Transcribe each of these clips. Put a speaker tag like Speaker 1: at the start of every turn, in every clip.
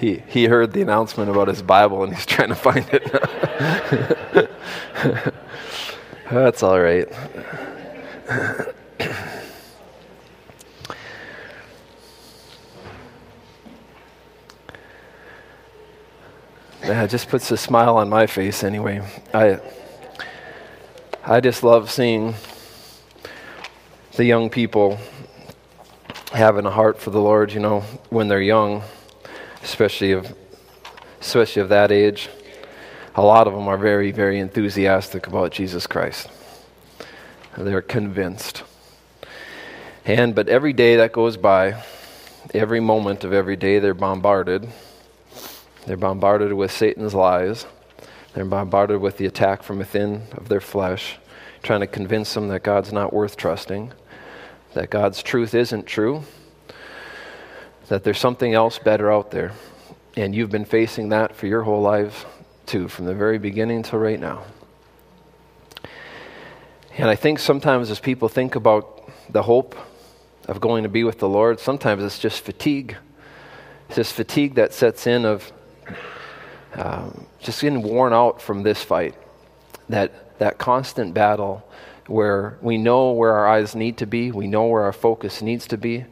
Speaker 1: he, he heard the announcement about his Bible and he's trying to find it. That's all right. Yeah, it just puts a smile on my face anyway. I, I just love seeing the young people having a heart for the Lord, you know, when they're young, especially of, especially of that age. A lot of them are very, very enthusiastic about Jesus Christ. They're convinced. And, but every day that goes by, every moment of every day, they're bombarded they're bombarded with Satan's lies. They're bombarded with the attack from within of their flesh, trying to convince them that God's not worth trusting, that God's truth isn't true, that there's something else better out there. And you've been facing that for your whole life, too, from the very beginning till right now. And I think sometimes as people think about the hope of going to be with the Lord, sometimes it's just fatigue. It's this fatigue that sets in of um, just getting worn out from this fight. That, that constant battle where we know where our eyes need to be, we know where our focus needs to be,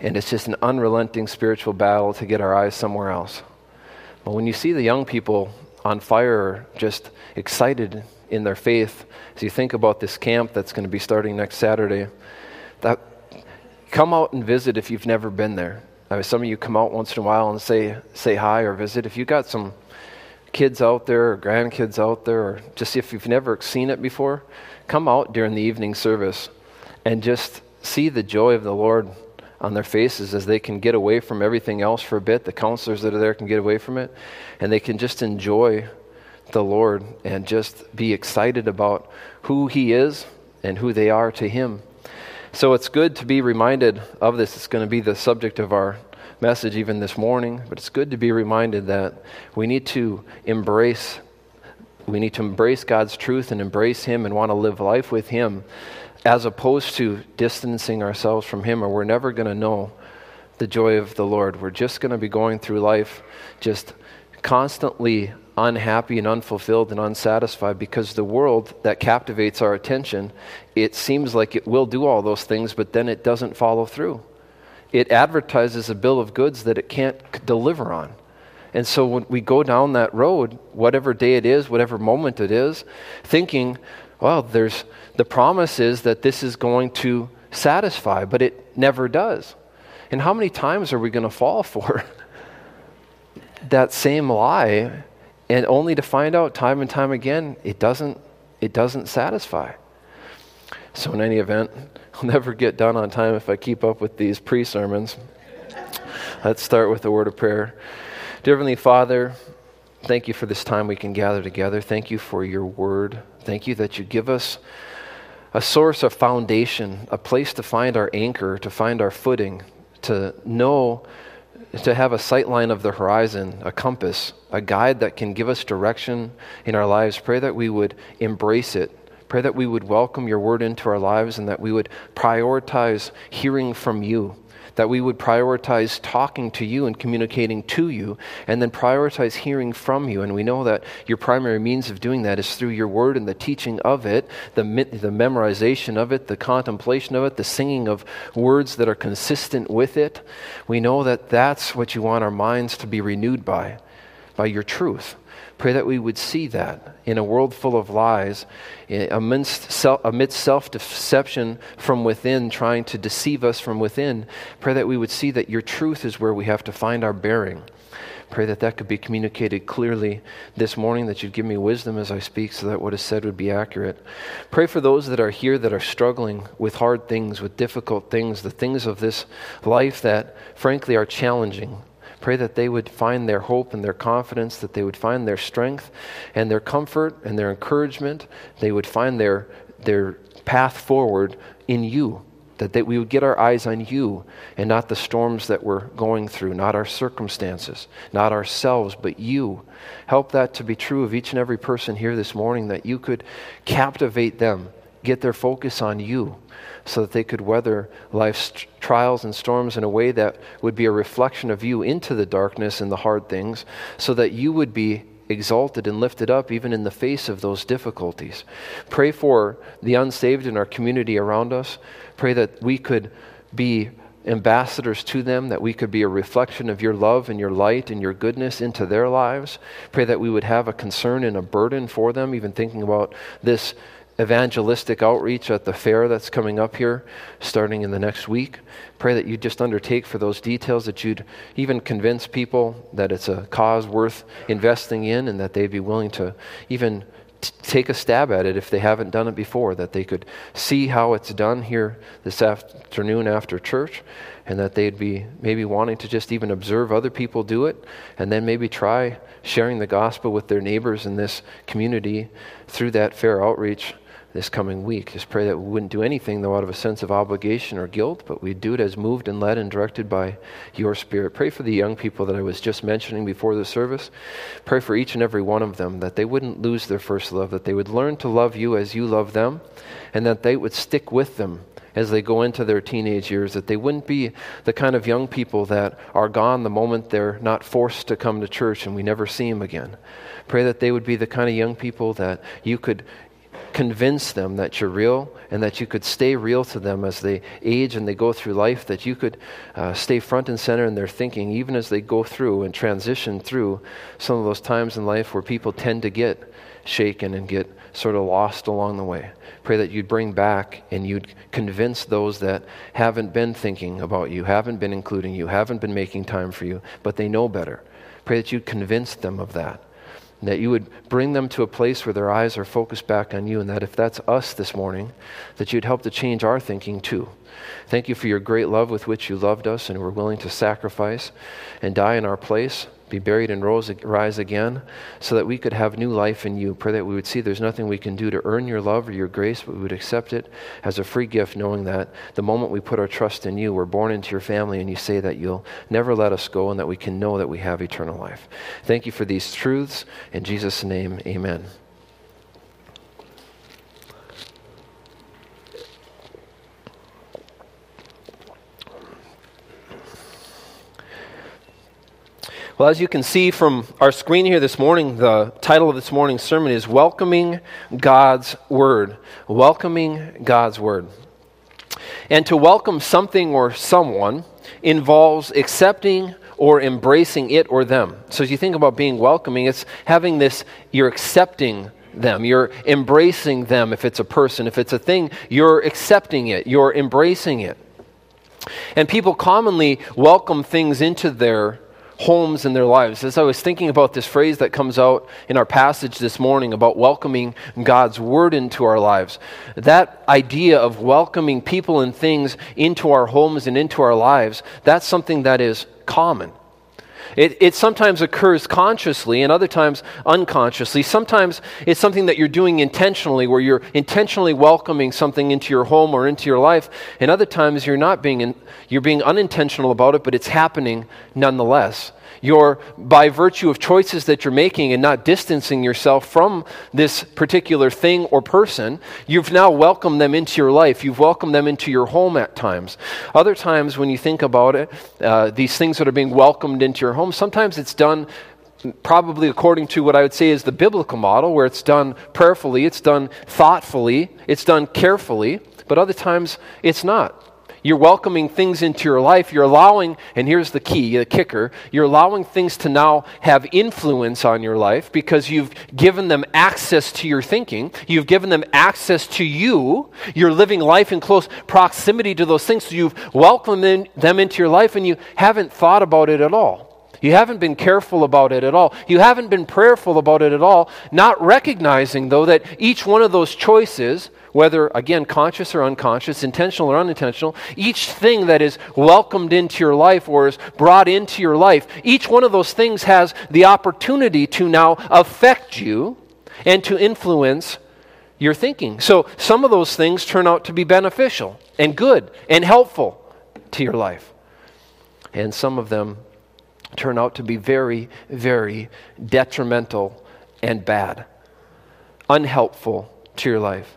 Speaker 1: and it's just an unrelenting spiritual battle to get our eyes somewhere else. But when you see the young people on fire, just excited in their faith, as you think about this camp that's going to be starting next Saturday, that come out and visit if you've never been there. I mean, some of you come out once in a while and say say hi or visit. If you've got some kids out there or grandkids out there, or just if you've never seen it before, come out during the evening service and just see the joy of the Lord on their faces as they can get away from everything else for a bit. The counselors that are there can get away from it, and they can just enjoy the Lord and just be excited about who He is and who they are to Him. So it's good to be reminded of this. It's going to be the subject of our message even this morning, but it's good to be reminded that we need to embrace we need to embrace God's truth and embrace him and want to live life with him as opposed to distancing ourselves from him or we're never going to know the joy of the Lord. We're just going to be going through life just constantly unhappy and unfulfilled and unsatisfied because the world that captivates our attention, it seems like it will do all those things, but then it doesn't follow through it advertises a bill of goods that it can't deliver on. And so when we go down that road, whatever day it is, whatever moment it is, thinking, well, there's the promise is that this is going to satisfy, but it never does. And how many times are we going to fall for that same lie and only to find out time and time again it doesn't it doesn't satisfy. So in any event, I'll never get done on time if I keep up with these pre sermons. Let's start with a word of prayer. Dear Heavenly Father, thank you for this time we can gather together. Thank you for your word. Thank you that you give us a source, a foundation, a place to find our anchor, to find our footing, to know, to have a sight line of the horizon, a compass, a guide that can give us direction in our lives. Pray that we would embrace it Pray that we would welcome your word into our lives and that we would prioritize hearing from you, that we would prioritize talking to you and communicating to you, and then prioritize hearing from you. And we know that your primary means of doing that is through your word and the teaching of it, the, the memorization of it, the contemplation of it, the singing of words that are consistent with it. We know that that's what you want our minds to be renewed by, by your truth. Pray that we would see that in a world full of lies, amidst self deception from within, trying to deceive us from within. Pray that we would see that your truth is where we have to find our bearing. Pray that that could be communicated clearly this morning, that you'd give me wisdom as I speak so that what is said would be accurate. Pray for those that are here that are struggling with hard things, with difficult things, the things of this life that, frankly, are challenging. Pray that they would find their hope and their confidence, that they would find their strength and their comfort and their encouragement. They would find their, their path forward in you. That they, we would get our eyes on you and not the storms that we're going through, not our circumstances, not ourselves, but you. Help that to be true of each and every person here this morning, that you could captivate them get their focus on you so that they could weather life's trials and storms in a way that would be a reflection of you into the darkness and the hard things, so that you would be exalted and lifted up even in the face of those difficulties. Pray for the unsaved in our community around us. Pray that we could be ambassadors to them, that we could be a reflection of your love and your light and your goodness into their lives. Pray that we would have a concern and a burden for them, even thinking about this evangelistic outreach at the fair that's coming up here starting in the next week. Pray that you just undertake for those details, that you'd even convince people that it's a cause worth investing in and that they'd be willing to even t- take a stab at it if they haven't done it before, that they could see how it's done here this afternoon after church, and that they'd be maybe wanting to just even observe other people do it, and then maybe try sharing the gospel with their neighbors in this community through that fair outreach this coming week. Just pray that we wouldn't do anything, though, out of a sense of obligation or guilt, but we'd do it as moved and led and directed by your Spirit. Pray for the young people that I was just mentioning before the service. Pray for each and every one of them that they wouldn't lose their first love, that they would learn to love you as you love them, and that they would stick with them as they go into their teenage years, that they wouldn't be the kind of young people that are gone the moment they're not forced to come to church and we never see them again. Pray that they would be the kind of young people that you could convince them that you're real and that you could stay real to them as they age and they go through life, that you could uh, stay front and center in their thinking, even as they go through and transition through some of those times in life where people tend to get shaken and get sort of lost along the way. Pray that you'd bring back and you'd convince those that haven't been thinking about you, haven't been including you, haven't been making time for you, but they know better. Pray that you'd convince them of that that you would bring them to a place where their eyes are focused back on you, and that if that's us this morning, that you'd help to change our thinking too. Thank you for your great love with which you loved us and were willing to sacrifice and die in our place be buried and rise again, so that we could have new life in you. Pray that we would see there's nothing we can do to earn your love or your grace, but we would accept it as a free gift, knowing that the moment we put our trust in you, we're born into your family, and you say that you'll never let us go and that we can know that we have eternal life. Thank you for these truths. In Jesus' name, amen. Well, as you can see from our screen here this morning, the title of this morning's sermon is Welcoming God's Word. Welcoming God's Word. And to welcome something or someone involves accepting or embracing it or them. So as you think about being welcoming, it's having this, you're accepting them. You're embracing them if it's a person. If it's a thing, you're accepting it. You're embracing it. And people commonly welcome things into their homes in their lives. As I was thinking about this phrase that comes out in our passage this morning about welcoming God's word into our lives, that idea of welcoming people and things into our homes and into our lives, that's something that is common. It, it, sometimes occurs consciously and other times unconsciously. Sometimes it's something that you're doing intentionally, where you're intentionally welcoming something into your home or into your life. And other times you're not being, in, you're being unintentional about it, but it's happening nonetheless. You're, by virtue of choices that you're making and not distancing yourself from this particular thing or person, you've now welcomed them into your life. You've welcomed them into your home at times. Other times, when you think about it, uh, these things that are being welcomed into your home, sometimes it's done probably according to what I would say is the biblical model, where it's done prayerfully, it's done thoughtfully, it's done carefully, but other times it's not. You're welcoming things into your life. You're allowing, and here's the key, the kicker, you're allowing things to now have influence on your life because you've given them access to your thinking. You've given them access to you. You're living life in close proximity to those things. So you've welcomed them into your life and you haven't thought about it at all. You haven't been careful about it at all. You haven't been prayerful about it at all, not recognizing, though, that each one of those choices whether, again, conscious or unconscious, intentional or unintentional, each thing that is welcomed into your life or is brought into your life, each one of those things has the opportunity to now affect you and to influence your thinking. So some of those things turn out to be beneficial and good and helpful to your life. And some of them turn out to be very, very detrimental and bad, unhelpful to your life.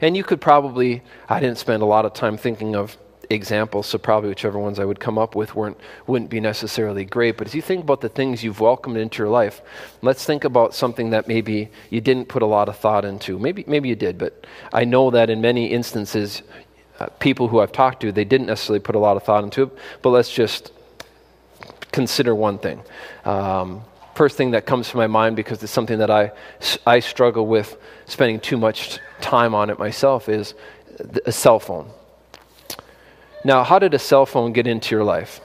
Speaker 1: And you could probably, I didn't spend a lot of time thinking of examples, so probably whichever ones I would come up with weren't, wouldn't be necessarily great. But as you think about the things you've welcomed into your life, let's think about something that maybe you didn't put a lot of thought into. Maybe, maybe you did, but I know that in many instances, uh, people who I've talked to, they didn't necessarily put a lot of thought into it. But let's just consider one thing. Um, first thing that comes to my mind because it's something that I, I struggle with spending too much time on it myself is a cell phone. Now, how did a cell phone get into your life?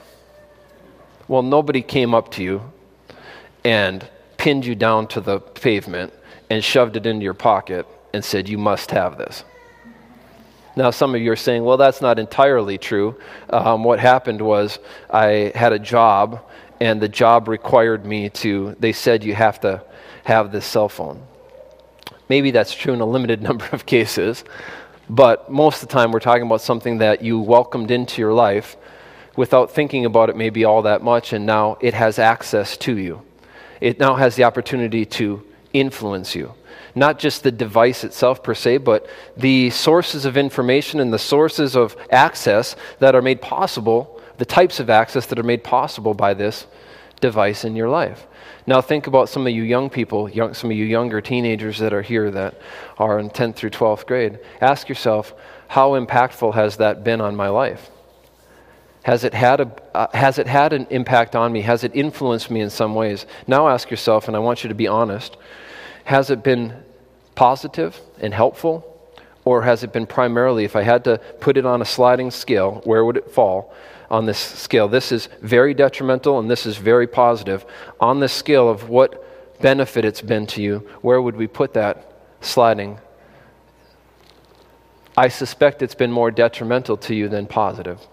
Speaker 1: Well, nobody came up to you and pinned you down to the pavement and shoved it into your pocket and said, You must have this. Now, some of you are saying, Well, that's not entirely true. Um, what happened was I had a job, and the job required me to, they said, You have to have this cell phone. Maybe that's true in a limited number of cases. But most of the time, we're talking about something that you welcomed into your life without thinking about it maybe all that much, and now it has access to you. It now has the opportunity to influence you. Not just the device itself per se, but the sources of information and the sources of access that are made possible, the types of access that are made possible by this device in your life. Now, think about some of you young people, young, some of you younger teenagers that are here that are in 10th through 12th grade. Ask yourself, how impactful has that been on my life? Has it, had a, uh, has it had an impact on me? Has it influenced me in some ways? Now ask yourself, and I want you to be honest has it been positive and helpful? Or has it been primarily, if I had to put it on a sliding scale, where would it fall? On this scale. This is very detrimental and this is very positive. On this scale of what benefit it's been to you, where would we put that sliding? I suspect it's been more detrimental to you than positive.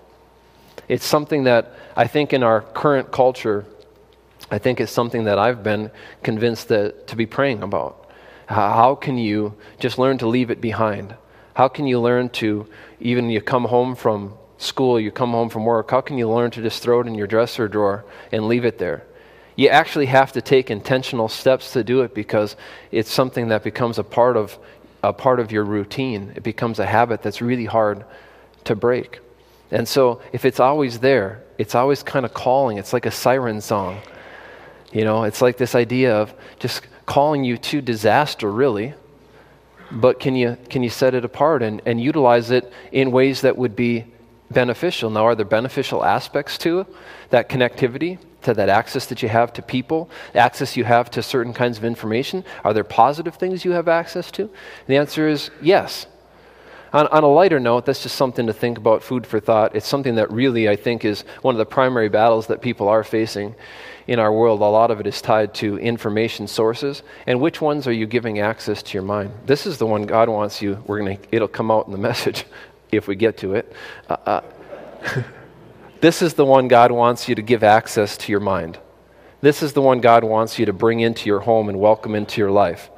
Speaker 1: It's something that I think in our current culture, I think it's something that I've been convinced that, to be praying about. How can you just learn to leave it behind? How can you learn to, even you come home from school, you come home from work, how can you learn to just throw it in your dresser drawer and leave it there? You actually have to take intentional steps to do it because it's something that becomes a part of a part of your routine. It becomes a habit that's really hard to break. And so if it's always there, it's always kind of calling. It's like a siren song. You know, it's like this idea of just calling you to disaster, really. But can you, can you set it apart and, and utilize it in ways that would be beneficial. Now, are there beneficial aspects to that connectivity, to that access that you have to people, access you have to certain kinds of information? Are there positive things you have access to? And the answer is yes. On, on, a lighter note, that's just something to think about, food for thought. It's something that really, I think, is one of the primary battles that people are facing in our world. A lot of it is tied to information sources. And which ones are you giving access to your mind? This is the one God wants you. We're gonna, it'll come out in the message if we get to it. Uh, uh, this is the one God wants you to give access to your mind. This is the one God wants you to bring into your home and welcome into your life.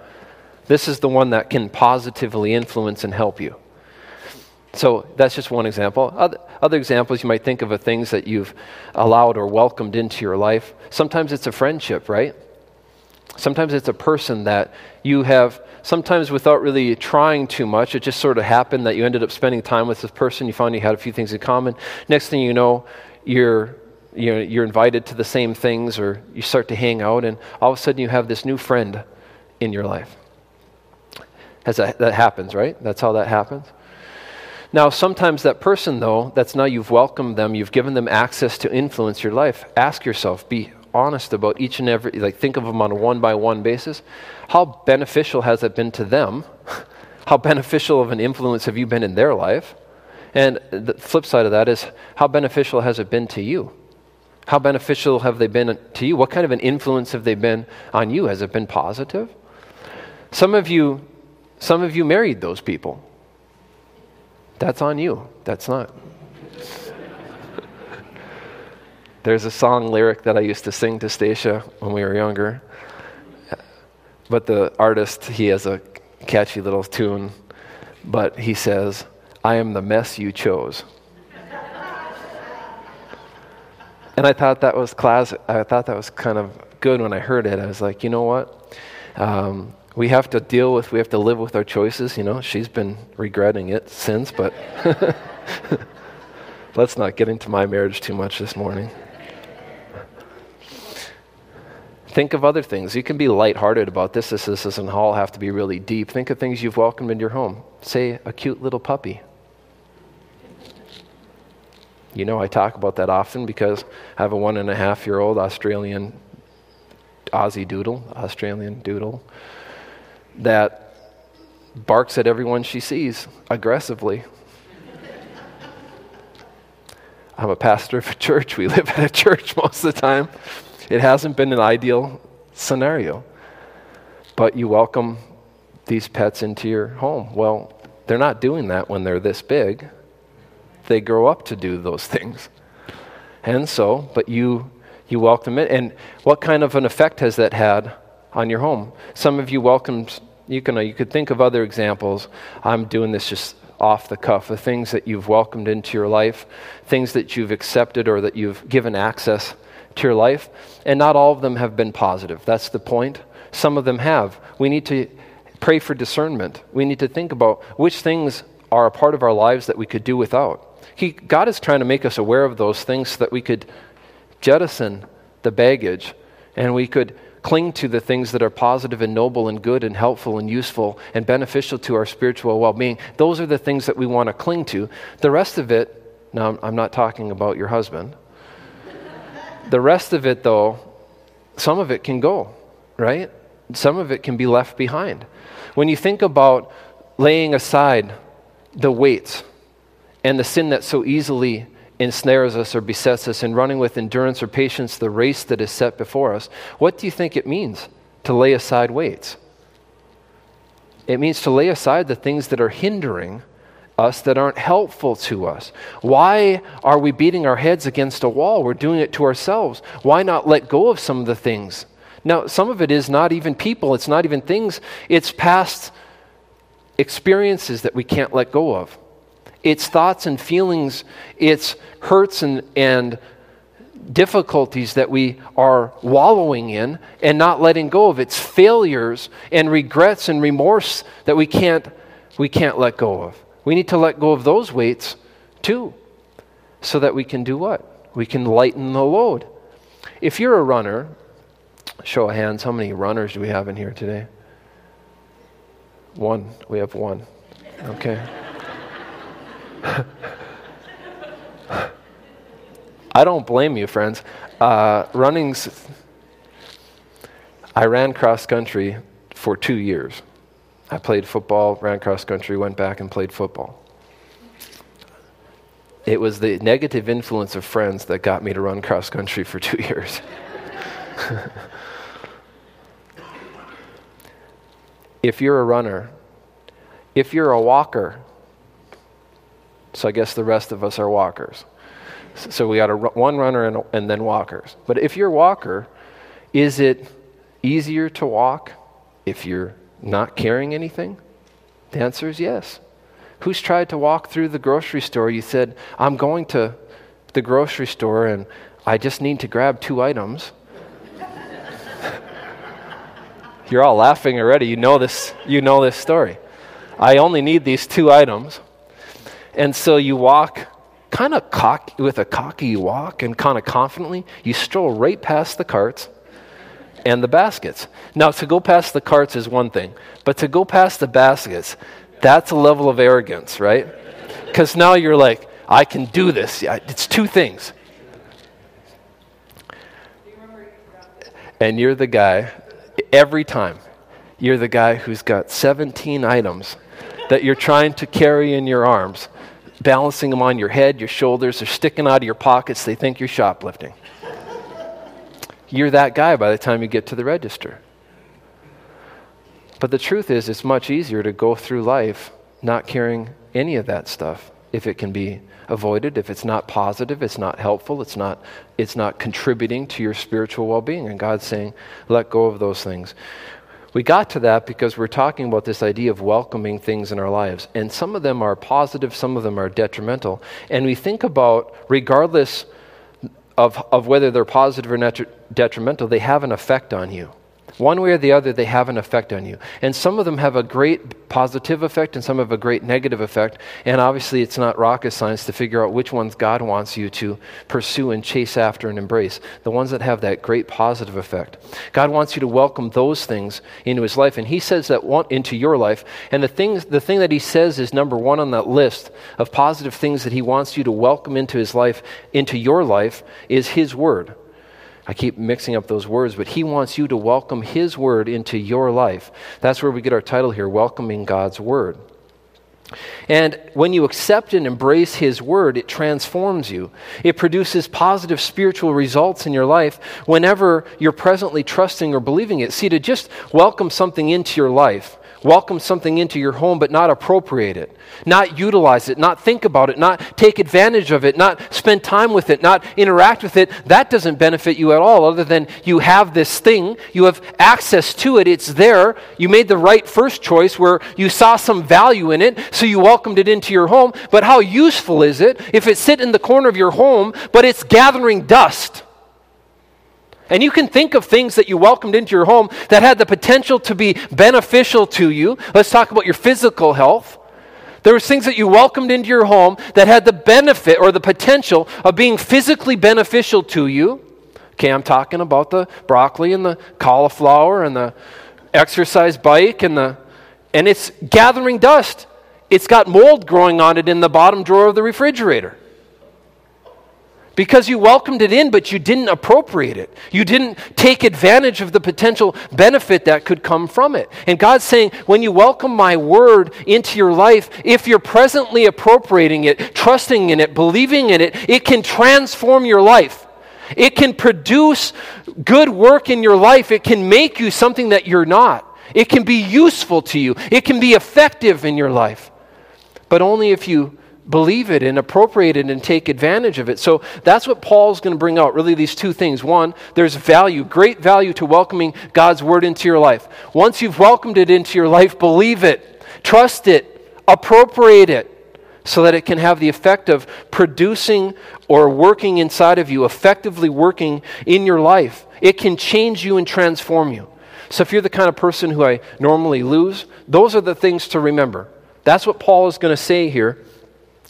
Speaker 1: This is the one that can positively influence and help you. So that's just one example. Other, other, examples, you might think of are things that you've allowed or welcomed into your life. Sometimes it's a friendship, right? Sometimes it's a person that you have sometimes without really trying too much. It just sort of happened that you ended up spending time with this person. You found you had a few things in common. Next thing you know, you're you know, you're invited to the same things or you start to hang out and all of a sudden you have this new friend in your life. As that, that happens, right? That's how that happens. Now, sometimes that person, though, that's now you've welcomed them, you've given them access to influence your life. Ask yourself, be honest about each and every, like think of them on a one by one basis. How beneficial has it been to them? How beneficial of an influence have you been in their life? And the flip side of that is, how beneficial has it been to you? How beneficial have they been to you? What kind of an influence have they been on you? Has it been positive? Some of you, some of you married those people. That's on you. That's not. There's a song lyric that I used to sing to Stacia when we were younger. But the artist, he has a catchy little tune, but he says, I am the mess you chose. and I thought that was class. I thought that was kind of good when I heard it. I was like, you know what? Um, we have to deal with, we have to live with our choices. You know, she's been regretting it since, but let's not get into my marriage too much this morning. Think of other things. You can be lighthearted about this. This, this doesn't all have to be really deep. Think of things you've welcomed in your home. Say, a cute little puppy. You know, I talk about that often because I have a one and a half year old Australian Aussie doodle, Australian doodle, that barks at everyone she sees aggressively. I'm a pastor of a church. We live at a church most of the time. It hasn't been an ideal scenario. But you welcome these pets into your home. Well, they're not doing that when they're this big. They grow up to do those things. And so, but you you welcome it. And what kind of an effect has that had on your home? Some of you welcomed you can you could think of other examples. I'm doing this just off the cuff, the things that you've welcomed into your life, things that you've accepted or that you've given access to your life, and not all of them have been positive. That's the point. Some of them have. We need to pray for discernment. We need to think about which things are a part of our lives that we could do without. He, God is trying to make us aware of those things so that we could jettison the baggage and we could cling to the things that are positive and noble and good and helpful and useful and beneficial to our spiritual well being. Those are the things that we want to cling to. The rest of it, now I'm not talking about your husband. The rest of it, though, some of it can go, right? Some of it can be left behind. When you think about laying aside the weights and the sin that so easily ensnares us or besets us and running with endurance or patience the race that is set before us, what do you think it means to lay aside weights? It means to lay aside the things that are hindering us that aren't helpful to us? Why are we beating our heads against a wall? We're doing it to ourselves. Why not let go of some of the things? Now, some of it is not even people, it's not even things, it's past experiences that we can't let go of. It's thoughts and feelings, it's hurts and, and difficulties that we are wallowing in and not letting go of. It's failures and regrets and remorse that we can't, we can't let go of. We need to let go of those weights too, so that we can do what? We can lighten the load. If you're a runner, show of hands, how many runners do we have in here today? One. We have one. Okay. I don't blame you, friends. Uh, running's. I ran cross country for two years. I played football, ran cross country, went back and played football. It was the negative influence of friends that got me to run cross country for two years. if you're a runner, if you're a walker, so I guess the rest of us are walkers. So we got a, one runner and, and then walkers. But if you're a walker, is it easier to walk if you're not carrying anything? The answer is yes. Who's tried to walk through the grocery store? You said, I'm going to the grocery store and I just need to grab two items. You're all laughing already. You know this, you know this story. I only need these two items. And so you walk kind of cock with a cocky walk and kind of confidently, you stroll right past the carts and the baskets. Now, to go past the carts is one thing, but to go past the baskets, that's a level of arrogance, right? Because now you're like, I can do this. It's two things. And you're the guy, every time, you're the guy who's got 17 items that you're trying to carry in your arms, balancing them on your head, your shoulders, they're sticking out of your pockets. They think you're shoplifting you're that guy by the time you get to the register. But the truth is, it's much easier to go through life not carrying any of that stuff if it can be avoided, if it's not positive, it's not helpful, it's not, it's not contributing to your spiritual well being. And God's saying, let go of those things. We got to that because we're talking about this idea of welcoming things in our lives. And some of them are positive, some of them are detrimental. And we think about, regardless of, of whether they're positive or detrimental, they have an effect on you. One way or the other, they have an effect on you. And some of them have a great positive effect and some have a great negative effect. And obviously, it's not rocket science to figure out which ones God wants you to pursue and chase after and embrace. The ones that have that great positive effect. God wants you to welcome those things into his life. And he says that want into your life. And the, things, the thing that he says is number one on that list of positive things that he wants you to welcome into his life, into your life, is his word. I keep mixing up those words, but He wants you to welcome His Word into your life. That's where we get our title here Welcoming God's Word. And when you accept and embrace His Word, it transforms you. It produces positive spiritual results in your life whenever you're presently trusting or believing it. See, to just welcome something into your life welcome something into your home but not appropriate it, not utilize it, not think about it, not take advantage of it, not spend time with it, not interact with it, that doesn't benefit you at all, other than you have this thing, you have access to it, it's there. You made the right first choice where you saw some value in it, so you welcomed it into your home. But how useful is it if it sit in the corner of your home, but it's gathering dust? And you can think of things that you welcomed into your home that had the potential to be beneficial to you. Let's talk about your physical health. There was things that you welcomed into your home that had the benefit or the potential of being physically beneficial to you. Okay, I'm talking about the broccoli and the cauliflower and the exercise bike and the and it's gathering dust. It's got mold growing on it in the bottom drawer of the refrigerator because you welcomed it in, but you didn't appropriate it. You didn't take advantage of the potential benefit that could come from it. And God's saying, when you welcome my word into your life, if you're presently appropriating it, trusting in it, believing in it, it can transform your life. It can produce good work in your life. It can make you something that you're not. It can be useful to you. It can be effective in your life. But only if you believe it and appropriate it and take advantage of it. So that's what Paul's going to bring out really these two things. One, there's value, great value to welcoming God's word into your life. Once you've welcomed it into your life, believe it, trust it, appropriate it so that it can have the effect of producing or working inside of you, effectively working in your life. It can change you and transform you. So if you're the kind of person who I normally lose, those are the things to remember. That's what Paul is going to say here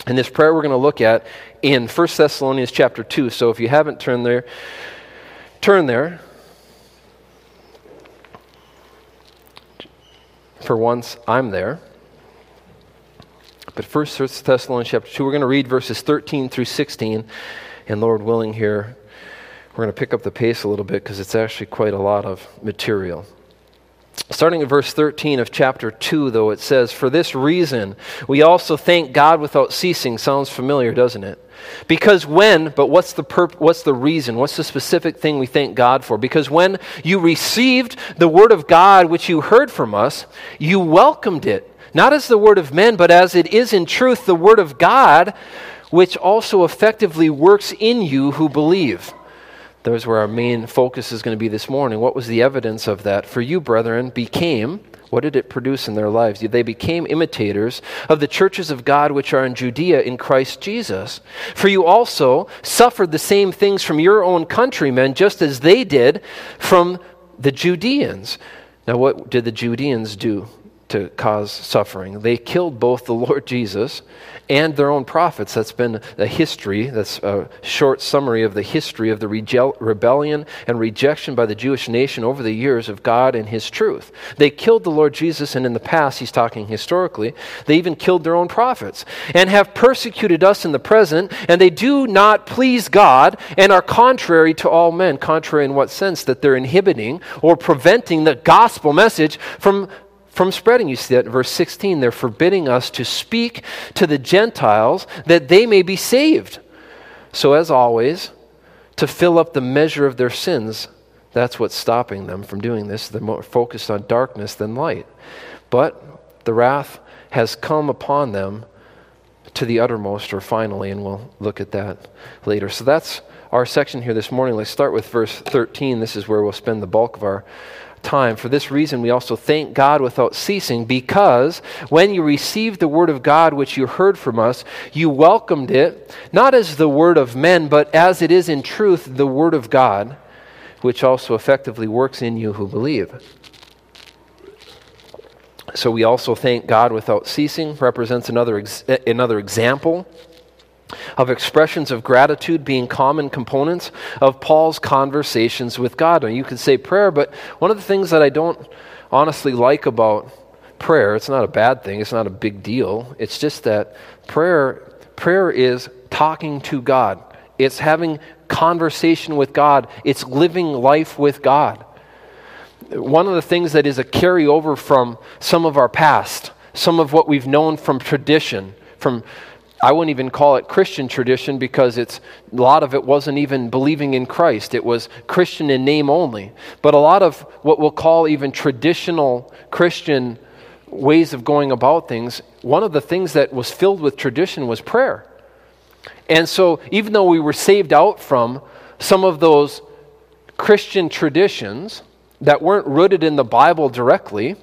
Speaker 1: and this prayer we're going to look at in 1 Thessalonians chapter 2. So if you haven't turned there, turn there. For once, I'm there. But 1 Thessalonians chapter 2, we're going to read verses 13 through 16. And Lord willing, here, we're going to pick up the pace a little bit because it's actually quite a lot of material. Starting at verse 13 of chapter 2, though, it says, For this reason, we also thank God without ceasing. Sounds familiar, doesn't it? Because when, but what's the, perp, what's the reason? What's the specific thing we thank God for? Because when you received the word of God which you heard from us, you welcomed it, not as the word of men, but as it is in truth the word of God, which also effectively works in you who believe. There's where our main focus is going to be this morning. What was the evidence of that? For you, brethren, became, what did it produce in their lives? They became imitators of the churches of God which are in Judea in Christ Jesus. For you also suffered the same things from your own countrymen, just as they did from the Judeans. Now, what did the Judeans do? To cause suffering. They killed both the Lord Jesus and their own prophets. That's been a history, that's a short summary of the history of the rebellion and rejection by the Jewish nation over the years of God and His truth. They killed the Lord Jesus, and in the past, he's talking historically, they even killed their own prophets and have persecuted us in the present, and they do not please God and are contrary to all men. Contrary in what sense? That they're inhibiting or preventing the gospel message from from spreading. You see that in verse 16. They're forbidding us to speak to the Gentiles that they may be saved. So, as always, to fill up the measure of their sins, that's what's stopping them from doing this. They're more focused on darkness than light. But the wrath has come upon them to the uttermost, or finally, and we'll look at that later. So, that's our section here this morning. Let's start with verse 13. This is where we'll spend the bulk of our time. For this reason, we also thank God without ceasing, because when you received the word of God which you heard from us, you welcomed it, not as the word of men, but as it is in truth the word of God, which also effectively works in you who believe. So we also thank God without ceasing, represents another, ex- another example of expressions of gratitude being common components of Paul's conversations with God. And you could say prayer, but one of the things that I don't honestly like about prayer, it's not a bad thing, it's not a big deal. It's just that prayer prayer is talking to God. It's having conversation with God. It's living life with God. One of the things that is a carryover from some of our past, some of what we've known from tradition, from I wouldn't even call it Christian tradition because it's a lot of it wasn't even believing in Christ. It was Christian in name only. But a lot of what we'll call even traditional Christian ways of going about things, one of the things that was filled with tradition was prayer. And so, even though we were saved out from some of those Christian traditions that weren't rooted in the Bible directly,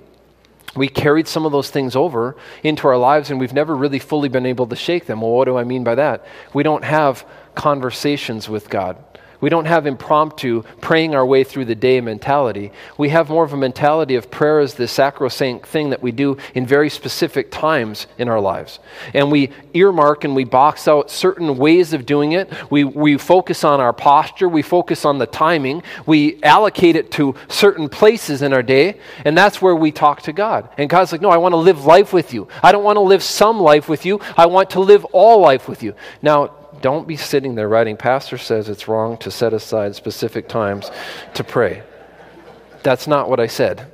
Speaker 1: we carried some of those things over into our lives and we've never really fully been able to shake them. Well, what do I mean by that? We don't have conversations with God. We don't have impromptu praying our way through the day mentality. We have more of a mentality of prayer as the sacrosanct thing that we do in very specific times in our lives. And we earmark and we box out certain ways of doing it. We, we focus on our posture, we focus on the timing, we allocate it to certain places in our day, and that's where we talk to God. And God's like, No, I want to live life with you. I don't want to live some life with you, I want to live all life with you. Now, don't be sitting there writing, Pastor says it's wrong to set aside specific times to pray. That's not what I said.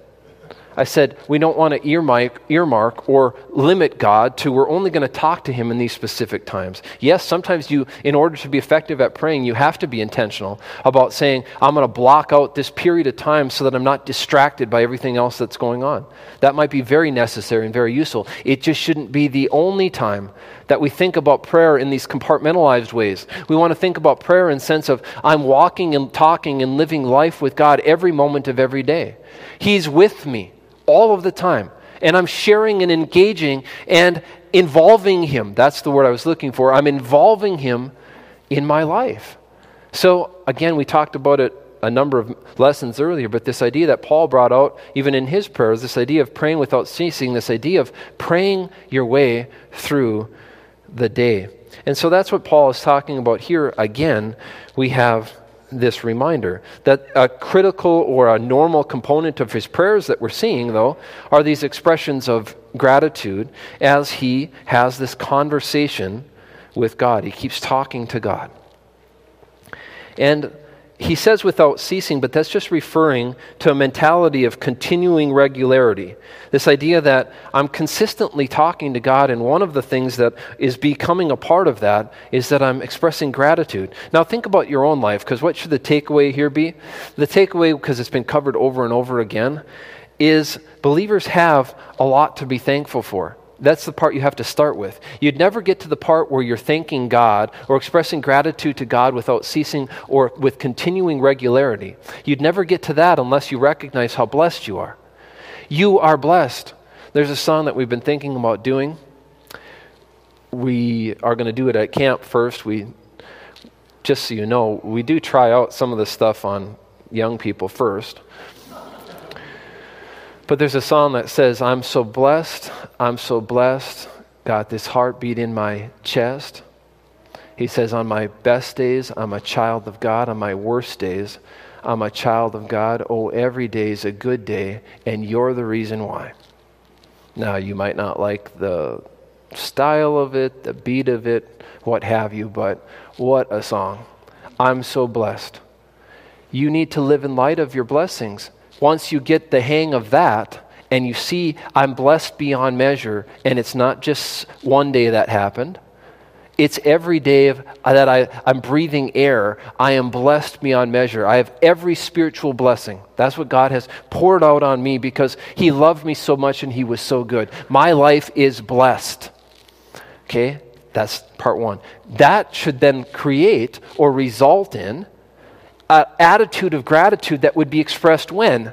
Speaker 1: I said we don't want to earmark, earmark or limit God to we're only going to talk to Him in these specific times. Yes, sometimes you, in order to be effective at praying, you have to be intentional about saying, I'm going to block out this period of time so that I'm not distracted by everything else that's going on. That might be very necessary and very useful. It just shouldn't be the only time that we think about prayer in these compartmentalized ways. We want to think about prayer in sense of I'm walking and talking and living life with God every moment of every day. He's with me all of the time. And I'm sharing and engaging and involving Him. That's the word I was looking for. I'm involving Him in my life. So, again, we talked about it a number of lessons earlier, but this idea that Paul brought out, even in his prayers, this idea of praying without ceasing, this idea of praying your way through the day. And so that's what Paul is talking about here. Again, we have this reminder that a critical or a normal component of his prayers that we're seeing, though, are these expressions of gratitude as he has this conversation with God. He keeps talking to God. And he says without ceasing, but that's just referring to a mentality of continuing regularity. This idea that I'm consistently talking to God, and one of the things that is becoming a part of that is that I'm expressing gratitude. Now, think about your own life, because what should the takeaway here be? The takeaway, because it's been covered over and over again, is believers have a lot to be thankful for. That's the part you have to start with. You'd never get to the part where you're thanking God or expressing gratitude to God without ceasing or with continuing regularity. You'd never get to that unless you recognize how blessed you are. You are blessed. There's a song that we've been thinking about doing. We are going to do it at camp first. We just so you know, we do try out some of the stuff on young people first. But there's a song that says, I'm so blessed, I'm so blessed, got this heartbeat in my chest. He says, On my best days, I'm a child of God. On my worst days, I'm a child of God. Oh, every day is a good day, and you're the reason why. Now, you might not like the style of it, the beat of it, what have you, but what a song. I'm so blessed. You need to live in light of your blessings once you get the hang of that and you see I'm blessed beyond measure, and it's not just one day that happened, it's every day of, uh, that I, I'm breathing air. I am blessed beyond measure. I have every spiritual blessing. That's what God has poured out on me because He loved me so much and He was so good. My life is blessed. Okay? That's part one. That should then create or result in an attitude of gratitude that would be expressed when?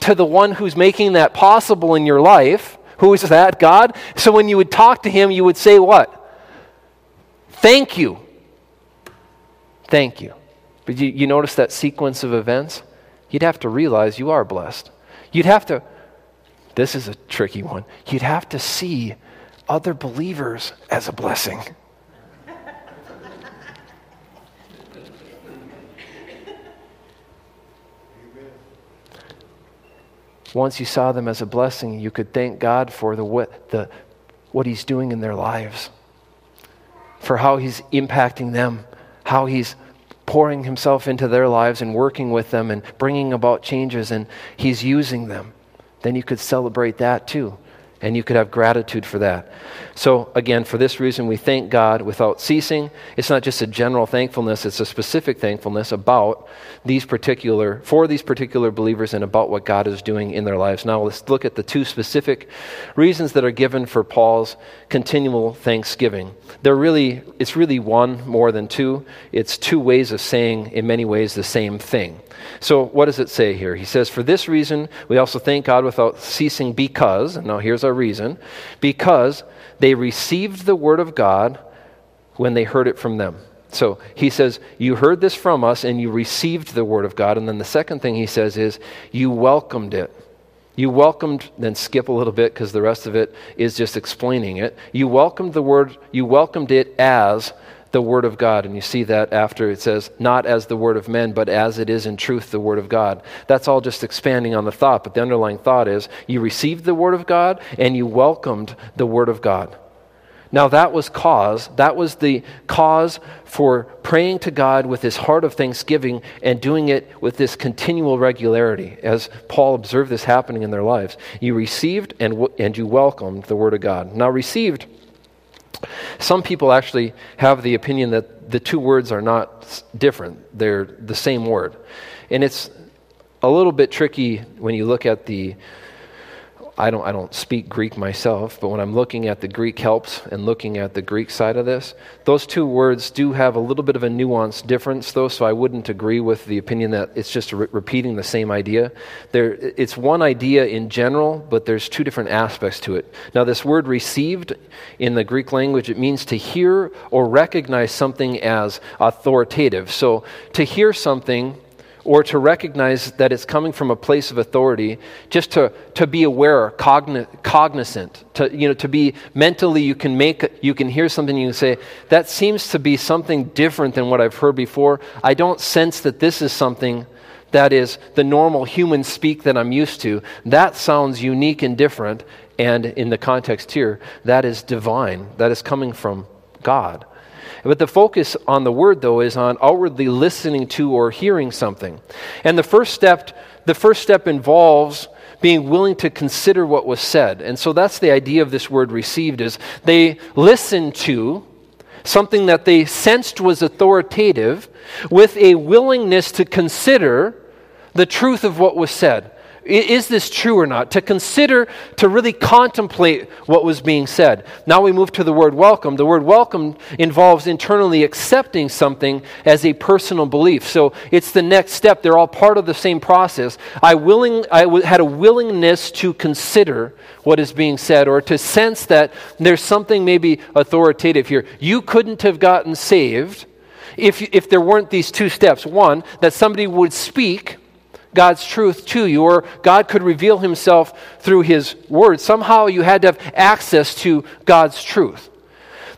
Speaker 1: To the one who's making that possible in your life. Who is that? God. So when you would talk to him, you would say what? Thank you. Thank you. But you, you notice that sequence of events? You'd have to realize you are blessed. You'd have to, this is a tricky one, you'd have to see other believers as a blessing. Once you saw them as a blessing, you could thank God for the, what, the, what He's doing in their lives, for how He's impacting them, how He's pouring himself into their lives and working with them and bringing about changes, and he's using them, then you could celebrate that too. And you could have gratitude for that. So, again, for this reason, we thank God without ceasing. It's not just a general thankfulness, it's a specific thankfulness about these particular, for these particular believers and about what God is doing in their lives. Now, let's look at the two specific reasons that are given for Paul's continual thanksgiving. They're really, it's really one more than two. It's two ways of saying, in many ways, the same thing. So, what does it say here? He says, For this reason, we also thank God without ceasing because, and now here's our reason, because they received the word of God when they heard it from them. So he says, You heard this from us and you received the word of God. And then the second thing he says is, You welcomed it. You welcomed, then skip a little bit because the rest of it is just explaining it. You welcomed the word, you welcomed it as the Word of God. And you see that after it says, not as the Word of men, but as it is in truth the Word of God. That's all just expanding on the thought, but the underlying thought is you received the Word of God and you welcomed the Word of God. Now, that was cause, that was the cause for praying to God with his heart of thanksgiving and doing it with this continual regularity, as Paul observed this happening in their lives. You received and, and you welcomed the Word of God. Now, received some people actually have the opinion that the two words are not different, they're the same word. And it's a little bit tricky when you look at the I don't, I don't speak Greek myself, but when I'm looking at the Greek helps and looking at the Greek side of this, those two words do have a little bit of a nuance difference, though, so I wouldn't agree with the opinion that it's just re- repeating the same idea. There, it's one idea in general, but there's two different aspects to it. Now, this word received in the Greek language, it means to hear or recognize something as authoritative. So, to hear something or to recognize that it's coming from a place of authority, just to, to be aware, cogn- cognizant, to, you know, to be mentally, you can make, you can hear something, you can say, that seems to be something different than what I've heard before. I don't sense that this is something that is the normal human speak that I'm used to. That sounds unique and different. And in the context here, that is divine. That is coming from God. But the focus on the word, though, is on outwardly listening to or hearing something. And the first step, the first step involves being willing to consider what was said. And so that's the idea of this word received is they listened to something that they sensed was authoritative with a willingness to consider the truth of what was said. Is this true or not? To consider, to really contemplate what was being said. Now we move to the word welcome. The word welcome involves internally accepting something as a personal belief. So it's the next step. They're all part of the same process. I, willing, I w- had a willingness to consider what is being said or to sense that there's something maybe authoritative here. You couldn't have gotten saved if, if there weren't these two steps. One, that somebody would speak God's truth to you, or God could reveal himself through his word. Somehow you had to have access to God's truth.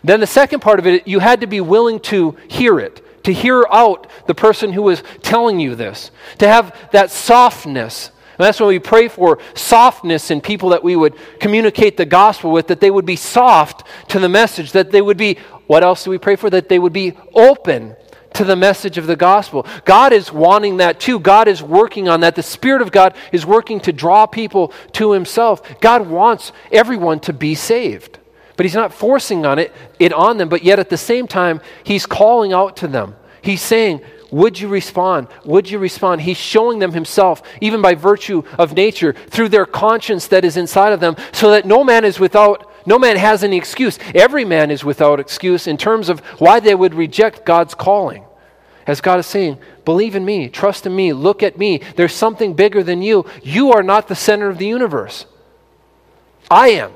Speaker 1: Then the second part of it, you had to be willing to hear it, to hear out the person who was telling you this, to have that softness. And that's what we pray for softness in people that we would communicate the gospel with, that they would be soft to the message, that they would be, what else do we pray for? That they would be open to the message of the gospel. God is wanting that too. God is working on that. The Spirit of God is working to draw people to Himself. God wants everyone to be saved. But He's not forcing on it, it on them, but yet at the same time, He's calling out to them. He's saying, would you respond? Would you respond? He's showing them himself, even by virtue of nature, through their conscience that is inside of them, so that no man is without no man has any excuse. Every man is without excuse in terms of why they would reject God's calling. As God is saying, believe in me, trust in me, look at me. There's something bigger than you. You are not the center of the universe. I am.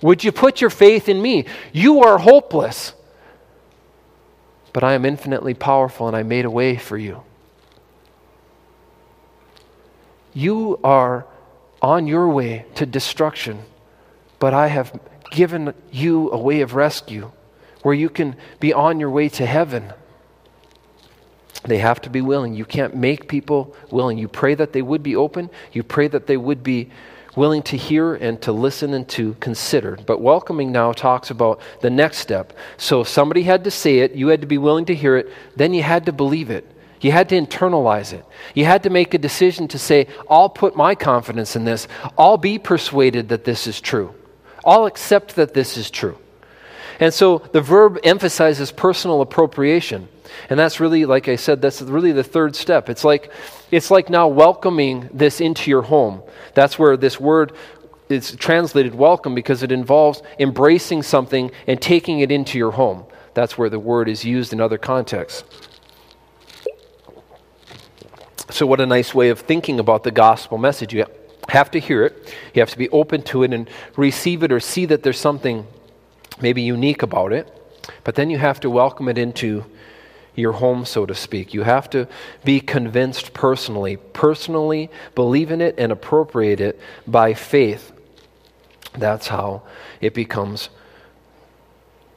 Speaker 1: Would you put your faith in me? You are hopeless. but I am infinitely powerful and I made a way for you. You are on your way to destruction, but I have given you a way of rescue where you can be on your way to heaven. They have to be willing. You can't make people willing. You pray that they would be open. You pray that they would be willing to hear and to listen and to consider. But welcoming now talks about the next step. So somebody had to say it, you had to be willing to hear it, then you had to believe it. You had to internalize it. You had to make a decision to say, I'll put my confidence in this. I'll be persuaded that this is true. I'll accept that this is true. And so the verb emphasizes personal appropriation. And that's really, like I said, that's really the third step. It's like, it's like now welcoming this into your home. That's where this word is translated welcome because it involves embracing something and taking it into your home. That's where the word is used in other contexts. So, what a nice way of thinking about the gospel message. You have to hear it, you have to be open to it and receive it or see that there's something maybe unique about it, but then you have to welcome it into your home, so to speak. You have to be convinced personally, personally believe in it and appropriate it by faith. That's how it becomes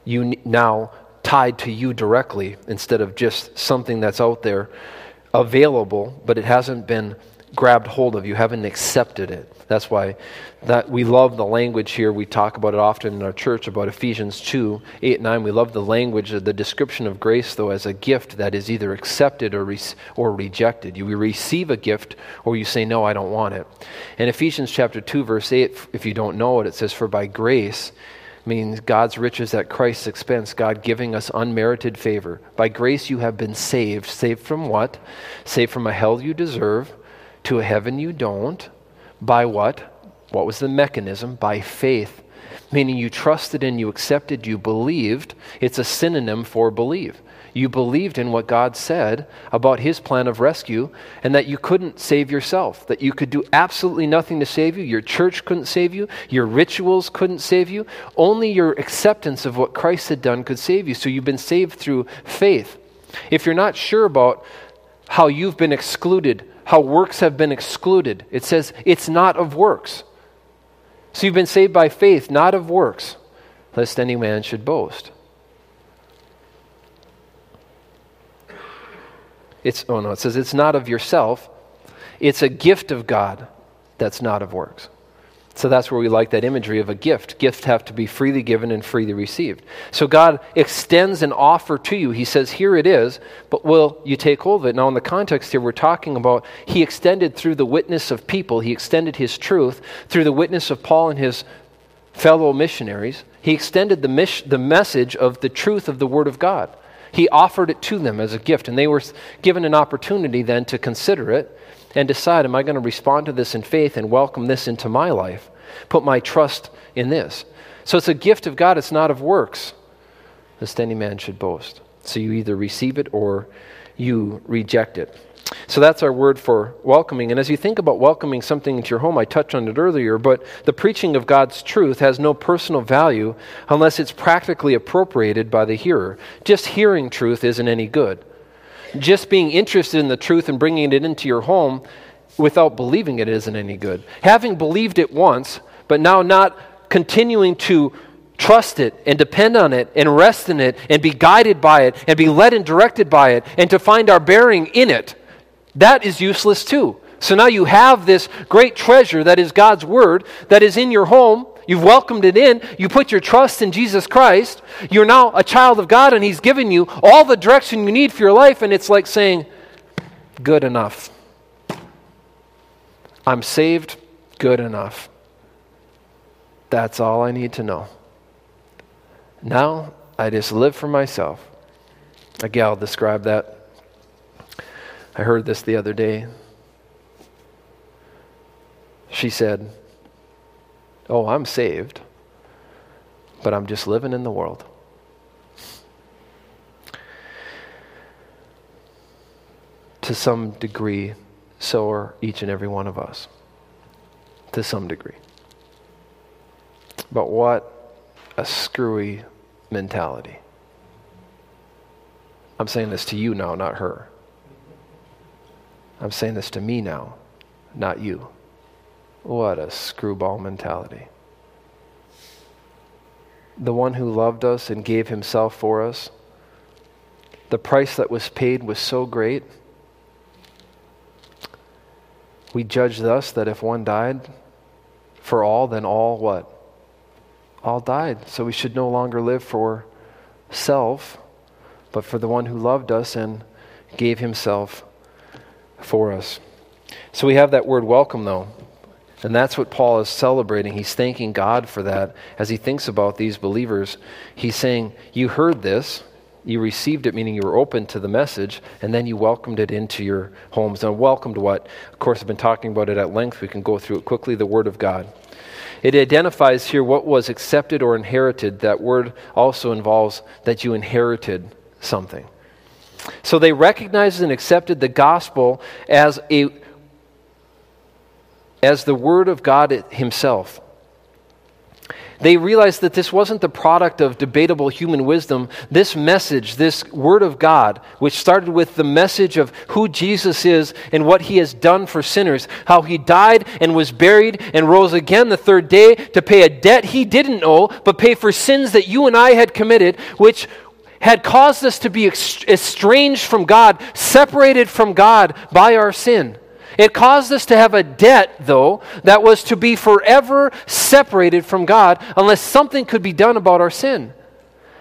Speaker 1: you now tied to you directly instead of just something that's out there available, but it hasn't been grabbed hold of. You haven't accepted it. That's why that we love the language here. We talk about it often in our church about Ephesians 2, 8, 9. We love the language, the description of grace, though, as a gift that is either accepted or, re- or rejected. You receive a gift or you say, No, I don't want it. In Ephesians chapter 2, verse 8, if you don't know it, it says, For by grace, means God's riches at Christ's expense, God giving us unmerited favor. By grace you have been saved. Saved from what? Saved from a hell you deserve to a heaven you don't by what? What was the mechanism? By faith. Meaning you trusted and you accepted, you believed. It's a synonym for believe. You believed in what God said about his plan of rescue and that you couldn't save yourself, that you could do absolutely nothing to save you. Your church couldn't save you, your rituals couldn't save you. Only your acceptance of what Christ had done could save you. So you've been saved through faith. If you're not sure about how you've been excluded how works have been excluded. It says it's not of works. So you've been saved by faith, not of works, lest any man should boast. It's, oh no, it says it's not of yourself. It's a gift of God that's not of works. So that's where we like that imagery of a gift. Gifts have to be freely given and freely received. So God extends an offer to you. He says, Here it is, but will you take hold of it? Now, in the context here, we're talking about He extended through the witness of people, He extended His truth through the witness of Paul and his fellow missionaries. He extended the, mis- the message of the truth of the Word of God. He offered it to them as a gift, and they were given an opportunity then to consider it and decide, am I going to respond to this in faith and welcome this into my life? Put my trust in this. So it's a gift of God, it's not of works, lest any man should boast. So you either receive it or you reject it. So that's our word for welcoming. And as you think about welcoming something into your home, I touched on it earlier, but the preaching of God's truth has no personal value unless it's practically appropriated by the hearer. Just hearing truth isn't any good just being interested in the truth and bringing it into your home without believing it isn't any good. Having believed it once, but now not continuing to trust it and depend on it and rest in it and be guided by it and be led and directed by it and to find our bearing in it, that is useless too. So now you have this great treasure that is God's Word that is in your home You've welcomed it in. You put your trust in Jesus Christ. You're now a child of God, and He's given you all the direction you need for your life. And it's like saying, Good enough. I'm saved, good enough. That's all I need to know. Now I just live for myself. A gal described that. I heard this the other day. She said, oh, I'm saved, but I'm just living in the world. To some degree, so are each and every one of us. To some degree. But what a screwy mentality. I'm saying this to you now, not her. I'm saying this to me now, not you. What a screwball mentality. The one who loved us and gave himself for us, the price that was paid was so great. We judge thus that if one died for all, then all what? All died. So we should no longer live for self, but for the one who loved us and gave himself for us. So we have that word welcome, though. And that's what Paul is celebrating. He's thanking God for that as he thinks about these believers. He's saying, You heard this, you received it, meaning you were open to the message, and then you welcomed it into your homes. And welcomed what? Of course, I've been talking about it at length. We can go through it quickly the Word of God. It identifies here what was accepted or inherited. That word also involves that you inherited something. So they recognized and accepted the gospel as a as the word of God himself. They realized that this wasn't the product of debatable human wisdom. This message, this word of God, which started with the message of who Jesus is and what he has done for sinners, how he died and was buried and rose again the third day to pay a debt he didn't owe, but pay for sins that you and I had committed, which had caused us to be estranged from God, separated from God by our sin. It caused us to have a debt, though, that was to be forever separated from God unless something could be done about our sin.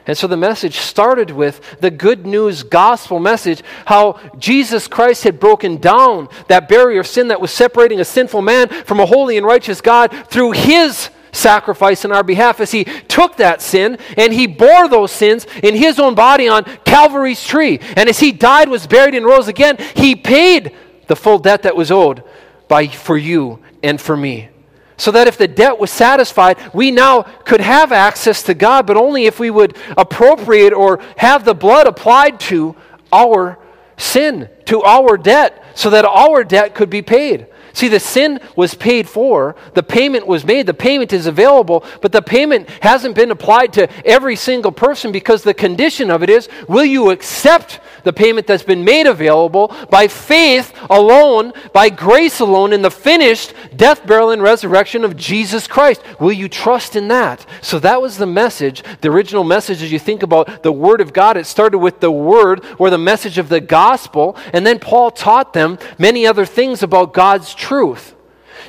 Speaker 1: And so the message started with the good news gospel message how Jesus Christ had broken down that barrier of sin that was separating a sinful man from a holy and righteous God through his sacrifice in our behalf as he took that sin and he bore those sins in his own body on Calvary's tree. And as he died, was buried, and rose again, he paid the full debt that was owed by, for you and for me. So that if the debt was satisfied, we now could have access to God, but only if we would appropriate or have the blood applied to our sin, to our debt, so that our debt could be paid. See, the sin was paid for, the payment was made, the payment is available, but the payment hasn't been applied to every single person because the condition of it is will you accept the payment that's been made available by faith alone, by grace alone, in the finished death, burial, and resurrection of Jesus Christ? Will you trust in that? So that was the message, the original message as you think about the Word of God. It started with the Word or the message of the gospel, and then Paul taught them many other things about God's truth.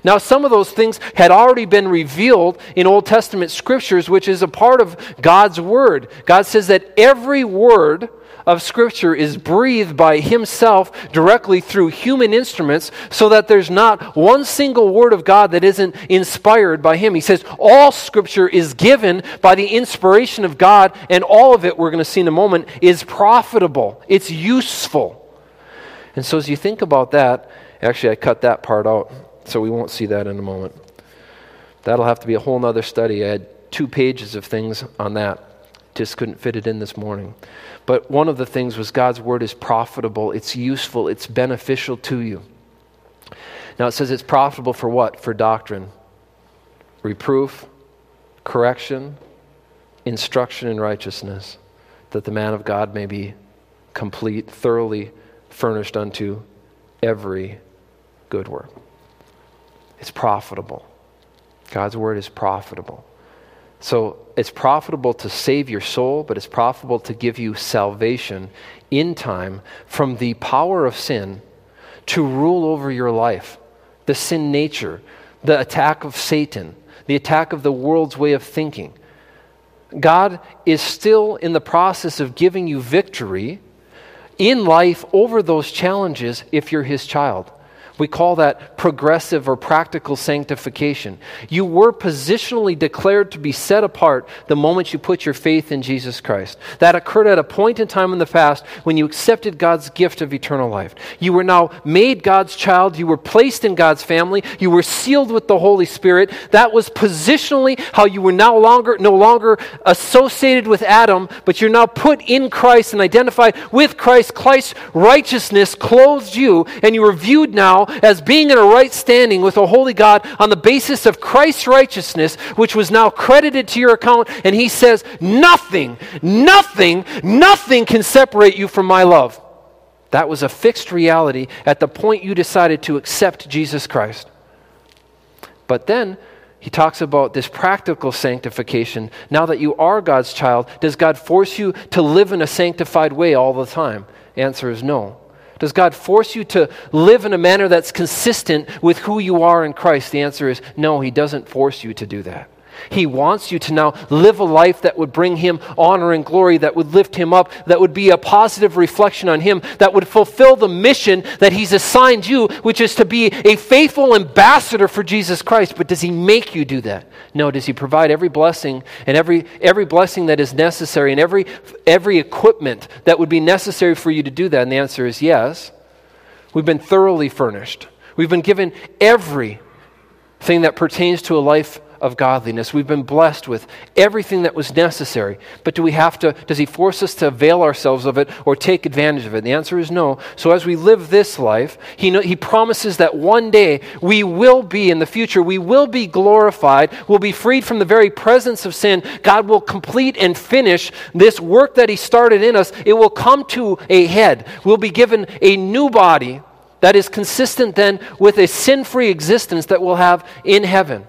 Speaker 1: Now, some of those things had already been revealed in Old Testament scriptures, which is a part of God's Word. God says that every word of Scripture is breathed by Himself directly through human instruments, so that there's not one single word of God that isn't inspired by Him. He says all Scripture is given by the inspiration of God, and all of it, we're going to see in a moment, is profitable, it's useful. And so as you think about that, actually, I cut that part out, so we won't see that in a moment. That'll have to be a whole other study. I had two pages of things on that. Just couldn't fit it in this morning. But one of the things was God's word is profitable, it's useful, it's beneficial to you. Now it says it's profitable for what? For doctrine, reproof, correction, instruction in righteousness, that the man of God may be complete, thoroughly furnished unto every good work. It's profitable. God's word is profitable. So it's profitable to save your soul, but it's profitable to give you salvation in time from the power of sin to rule over your life. The sin nature, the attack of Satan, the attack of the world's way of thinking. God is still in the process of giving you victory in life over those challenges if you're his child. We call that progressive or practical sanctification. You were positionally declared to be set apart the moment you put your faith in Jesus Christ. That occurred at a point in time in the past when you accepted God's gift of eternal life. You were now made God's child. You were placed in God's family. You were sealed with the Holy Spirit. That was positionally how you were no longer, no longer associated with Adam, but you're now put in Christ and identified with Christ. Christ's righteousness clothes you, and you are viewed now as being in a right standing with a holy God on the basis of Christ's righteousness, which was now credited to your account. And he says, Nothing, nothing, nothing can separate you from my love. That was a fixed reality at the point you decided to accept Jesus Christ. But then he talks about this practical sanctification. Now that you are God's child, does God force you to live in a sanctified way all the time? Answer is no. Does God force you to live in a manner that's consistent with who you are in Christ? The answer is no, He doesn't force you to do that. He wants you to now live a life that would bring Him honor and glory, that would lift Him up, that would be a positive reflection on Him, that would fulfill the mission that He's assigned you, which is to be a faithful ambassador for Jesus Christ. But does He make you do that? No. Does He provide every blessing and every, every blessing that is necessary and every, every equipment that would be necessary for you to do that? And the answer is yes. We've been thoroughly furnished. We've been given everything that pertains to a life of godliness. We've been blessed with everything that was necessary. But do we have to, does He force us to avail ourselves of it or take advantage of it? And the answer is no. So as we live this life, He, know, he promises that one day we will be, in the future, we will be glorified, we'll be freed from the very presence of sin. God will complete and finish this work that He started in us. It will come to a head. We'll be given a new body that is consistent then with a sin free existence that we'll have in heaven.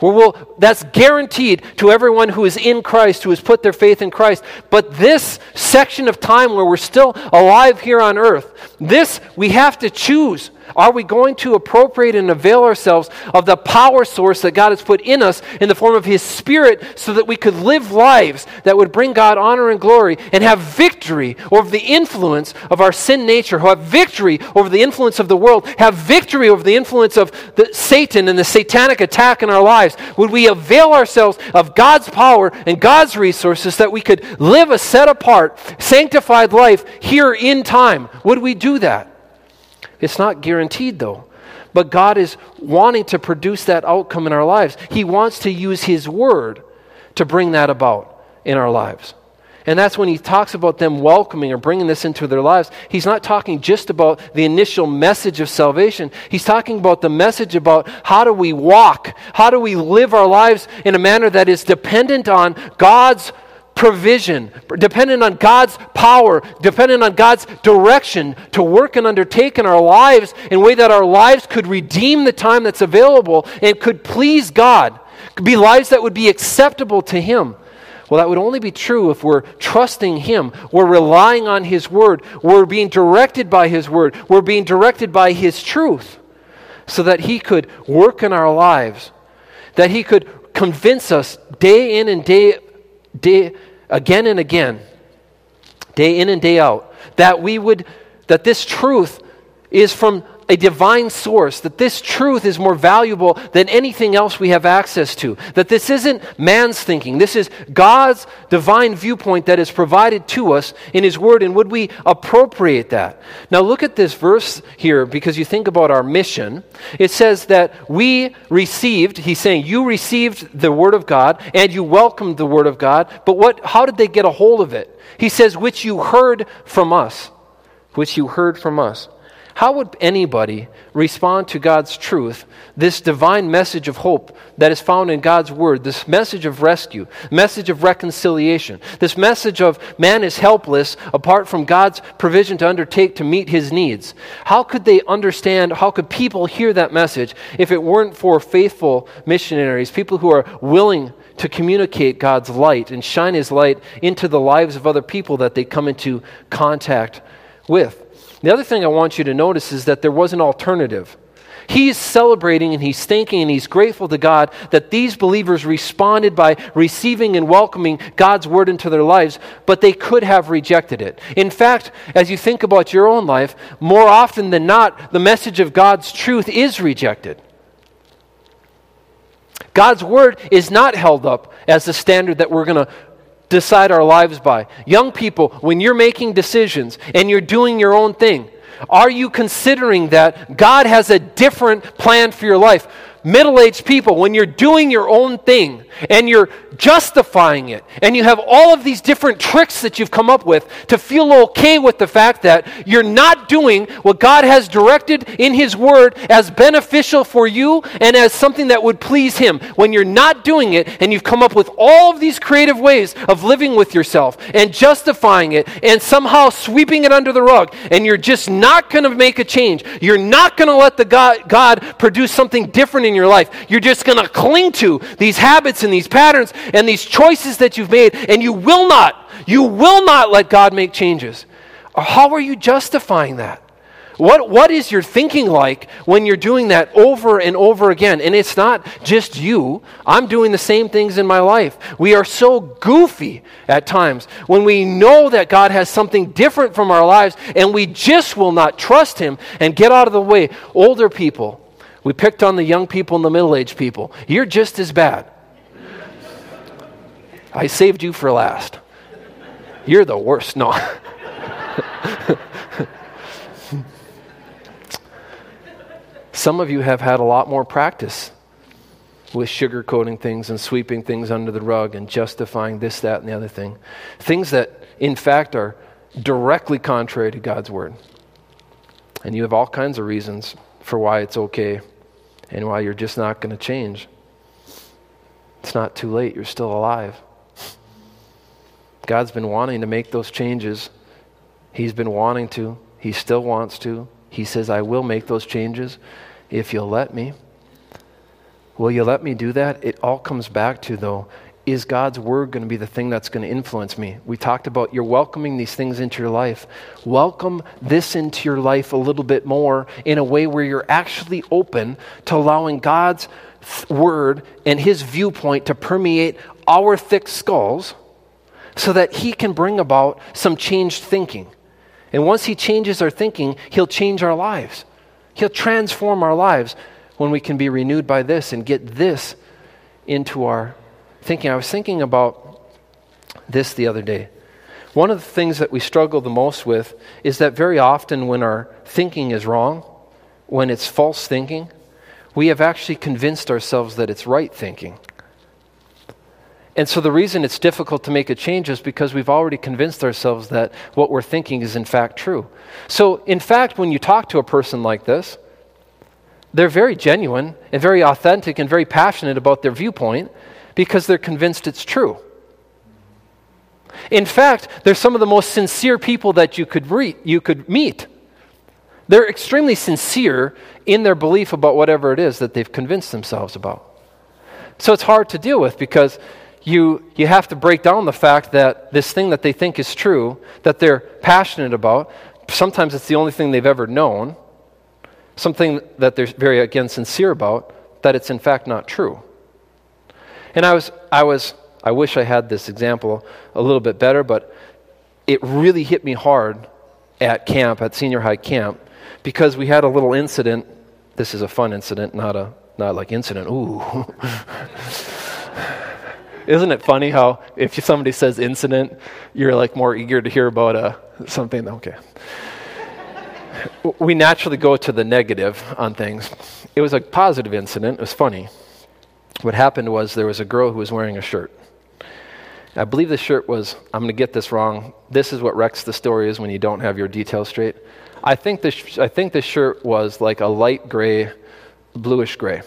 Speaker 1: We'll, that's guaranteed to everyone who is in Christ, who has put their faith in Christ. But this section of time where we're still alive here on earth, this we have to choose. Are we going to appropriate and avail ourselves of the power source that God has put in us in the form of His Spirit so that we could live lives that would bring God honor and glory and have victory over the influence of our sin nature, have victory over the influence of the world, have victory over the influence of the, Satan and the satanic attack in our lives? Would we avail ourselves of God's power and God's resources that we could live a set apart, sanctified life here in time? Would we do that? It's not guaranteed, though. But God is wanting to produce that outcome in our lives. He wants to use His Word to bring that about in our lives. And that's when he talks about them welcoming or bringing this into their lives. He's not talking just about the initial message of salvation. He's talking about the message about how do we walk? How do we live our lives in a manner that is dependent on God's provision, dependent on God's power, dependent on God's direction to work and undertake in our lives in a way that our lives could redeem the time that's available and could please God, could be lives that would be acceptable to Him. Well, that would only be true if we're trusting Him. We're relying on His Word. We're being directed by His Word. We're being directed by His truth so that He could work in our lives, that He could convince us day in and day, day again and again, day in and day out, that we would, that this truth is from a divine source, that this truth is more valuable than anything else we have access to, that this isn't man's thinking, this is God's divine viewpoint that is provided to us in His Word, and would we appropriate that? Now, look at this verse here because you think about our mission. It says that we received, he's saying, you received the Word of God and you welcomed the Word of God, but what, how did they get a hold of it? He says, which you heard from us. Which you heard from us. How would anybody respond to God's truth, this divine message of hope that is found in God's word, this message of rescue, message of reconciliation, this message of man is helpless apart from God's provision to undertake to meet his needs? How could they understand, how could people hear that message if it weren't for faithful missionaries, people who are willing to communicate God's light and shine his light into the lives of other people that they come into contact with? The other thing I want you to notice is that there was an alternative. He's celebrating and he's thanking and he's grateful to God that these believers responded by receiving and welcoming God's word into their lives, but they could have rejected it. In fact, as you think about your own life, more often than not, the message of God's truth is rejected. God's word is not held up as the standard that we're going to decide our lives by. Young people, when you're making decisions and you're doing your own thing, are you considering that God has a different plan for your life? middle aged people, when you're doing your own thing and you're justifying it, and you have all of these different tricks that you've come up with to feel okay with the fact that you're not doing what God has directed in His Word as beneficial for you and as something that would please Him, when you're not doing it and you've come up with all of these creative ways of living with yourself and justifying it and somehow sweeping it under the rug, and you're just not going to make a change, you're not going to let the God, God produce something different in your life. You're just going to cling to these habits and these patterns and these choices that you've made, and you will not, you will not let God make changes. How are you justifying that? What, what is your thinking like when you're doing that over and over again? And it's not just you. I'm doing the same things in my life. We are so goofy at times when we know that God has something different from our lives and we just will not trust Him and get out of the way. Older people, we picked on the young people and the middle aged people. You're just as bad. I saved you for last. You're the worst. No. Some of you have had a lot more practice with sugarcoating things and sweeping things under the rug and justifying this, that, and the other thing. Things that, in fact, are directly contrary to God's word. And you have all kinds of reasons for why it's okay and why you're just not going to change. It's not too late, you're still alive. God's been wanting to make those changes. He's been wanting to. He still wants to. He says, I will make those changes if you'll let me. Will you let me do that? It all comes back to, though, is God's word going to be the thing that's going to influence me? We talked about you're welcoming these things into your life. Welcome this into your life a little bit more in a way where you're actually open to allowing God's word and his viewpoint to permeate our thick skulls so that he can bring about some changed thinking. And once he changes our thinking, he'll change our lives. He'll transform our lives when we can be renewed by this and get this into our thinking. I was thinking about this the other day. One of the things that we struggle the most with is that very often when our thinking is wrong, when it's false thinking, we have actually convinced ourselves that it's right thinking. And so the reason it's difficult to make a change is because we've already convinced ourselves that what we're thinking is in fact true. So, in fact, when you talk to a person like this, they're very genuine and very authentic and very passionate about their viewpoint because they're convinced it's true. In fact, they're some of the most sincere people that you could, re- you could meet. They're extremely sincere in their belief about whatever it is that they've convinced themselves about. So it's hard to deal with because you, you have to break down the fact that this thing that they think is true, that they're passionate about, sometimes it's the only thing they've ever known, something that they're very, again, sincere about, that it's in fact not true. And I was, I was, I wish I had this example a little bit better, but it really hit me hard at camp, at senior high camp, because we had a little incident. This is a fun incident, not a, not like incident, ooh. Isn't it funny how if somebody says incident, you're like more eager to hear about uh, something? Okay. we naturally go to the negative on things. It was a positive incident. It was funny. What happened was there was a girl who was wearing a shirt. I believe the shirt was, I'm going to get this wrong. This is what wrecks the story is when you don't have your details straight. I think this, I think this shirt was like a light gray, bluish gray.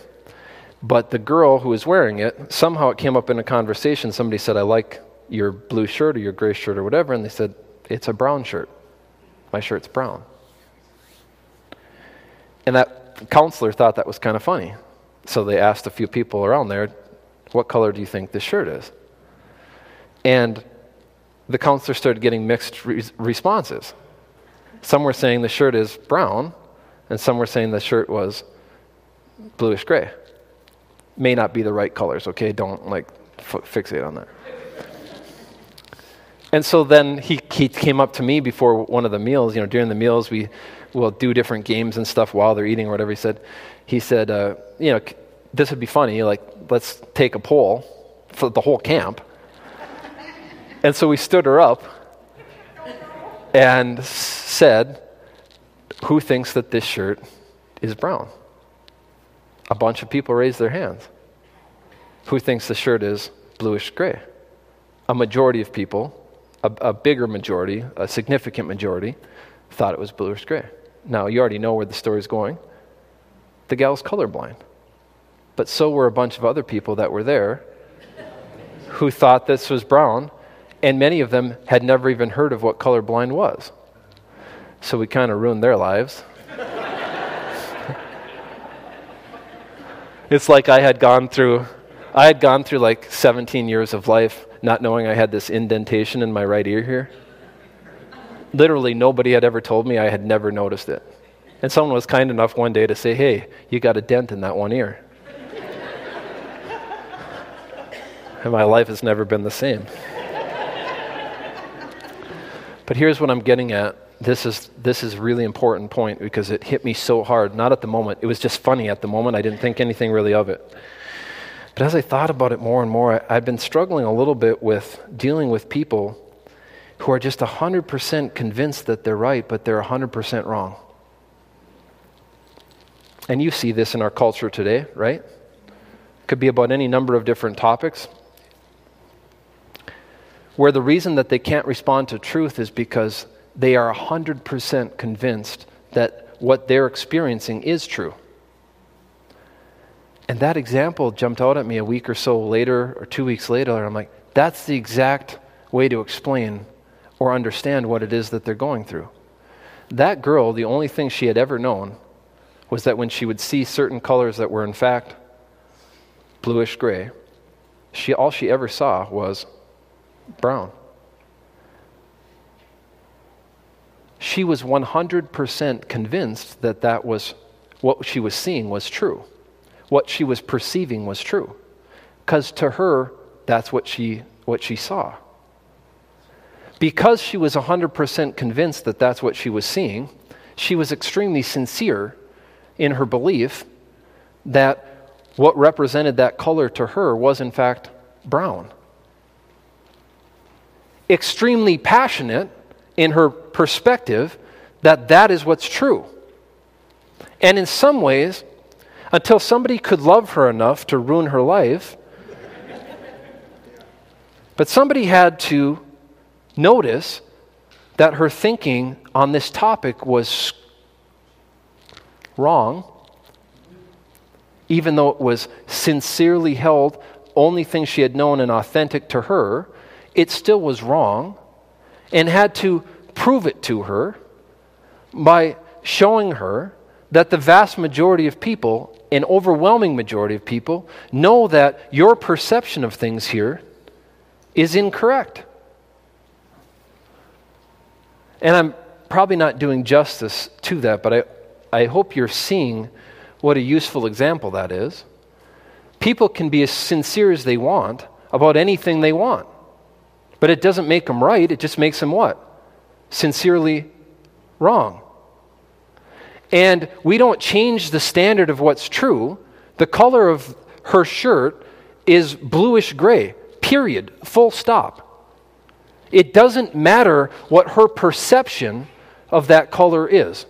Speaker 1: But the girl who was wearing it, somehow it came up in a conversation. Somebody said, I like your blue shirt or your gray shirt or whatever. And they said, It's a brown shirt. My shirt's brown. And that counselor thought that was kind of funny. So they asked a few people around there, What color do you think this shirt is? And the counselor started getting mixed re- responses. Some were saying the shirt is brown, and some were saying the shirt was bluish gray may not be the right colors, okay? Don't like f- fixate on that. And so then he, he came up to me before one of the meals. You know, during the meals, we will do different games and stuff while they're eating or whatever. He said, he said, uh, you know, this would be funny. Like, let's take a poll for the whole camp. and so we stood her up and said, who thinks that this shirt is brown? A bunch of people raised their hands. Who thinks the shirt is bluish gray? A majority of people, a, a bigger majority, a significant majority, thought it was bluish gray. Now, you already know where the story's going. The gal's colorblind. But so were a bunch of other people that were there who thought this was brown, and many of them had never even heard of what colorblind was. So we kind of ruined their lives. It's like I had gone through I had gone through like 17 years of life not knowing I had this indentation in my right ear here. Literally nobody had ever told me I had never noticed it. And someone was kind enough one day to say, "Hey, you got a dent in that one ear." and my life has never been the same. but here's what I'm getting at. This is, this is a really important point because it hit me so hard. Not at the moment. It was just funny at the moment. I didn't think anything really of it. But as I thought about it more and more, I, I've been struggling a little bit with dealing with people who are just 100% convinced that they're right, but they're 100% wrong. And you see this in our culture today, right? Could be about any number of different topics where the reason that they can't respond to truth is because they are 100% convinced that what they're experiencing is true. And that example jumped out at me a week or so later, or two weeks later, and I'm like, that's the exact way to explain or understand what it is that they're going through. That girl, the only thing she had ever known was that when she would see certain colors that were in fact bluish gray, she, all she ever saw was brown. She was 100% convinced that that was what she was seeing was true. What she was perceiving was true. Because to her, that's what she, what she saw. Because she was 100% convinced that that's what she was seeing, she was extremely sincere in her belief that what represented that color to her was, in fact, brown extremely passionate in her perspective that that is what's true. And in some ways, until somebody could love her enough to ruin her life, but somebody had to notice that her thinking on this topic was wrong, even though it was sincerely held, only thing she had known and authentic to her, it still was wrong and had to prove it to her by showing her that the vast majority of people, an overwhelming majority of people, know that your perception of things here is incorrect. And I'm probably not doing justice to that, but I, I hope you're seeing what a useful example that is. People can be as sincere as they want about anything they want. But it doesn't make them right, it just makes them what? Sincerely wrong. And we don't change the standard of what's true. The color of her shirt is bluish gray, period, full stop. It doesn't matter what her perception of that color is.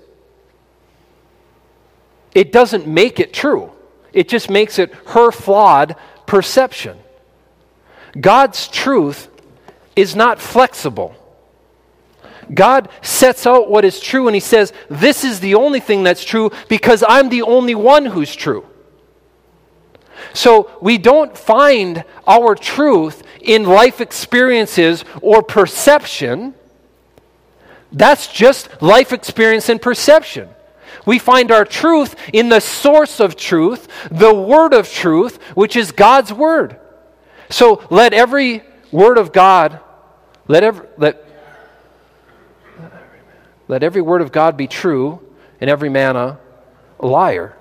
Speaker 1: It doesn't make it true. It just makes it her flawed perception. God's truth is not flexible. God sets out what is true and He says, This is the only thing that's true because I'm the only one who's true. So we don't find our truth in life experiences or perception. That's just life experience and perception. We find our truth in the source of truth, the word of truth, which is God's word. So let every word of God, let every, let, let every word of God be true and every man a, a liar.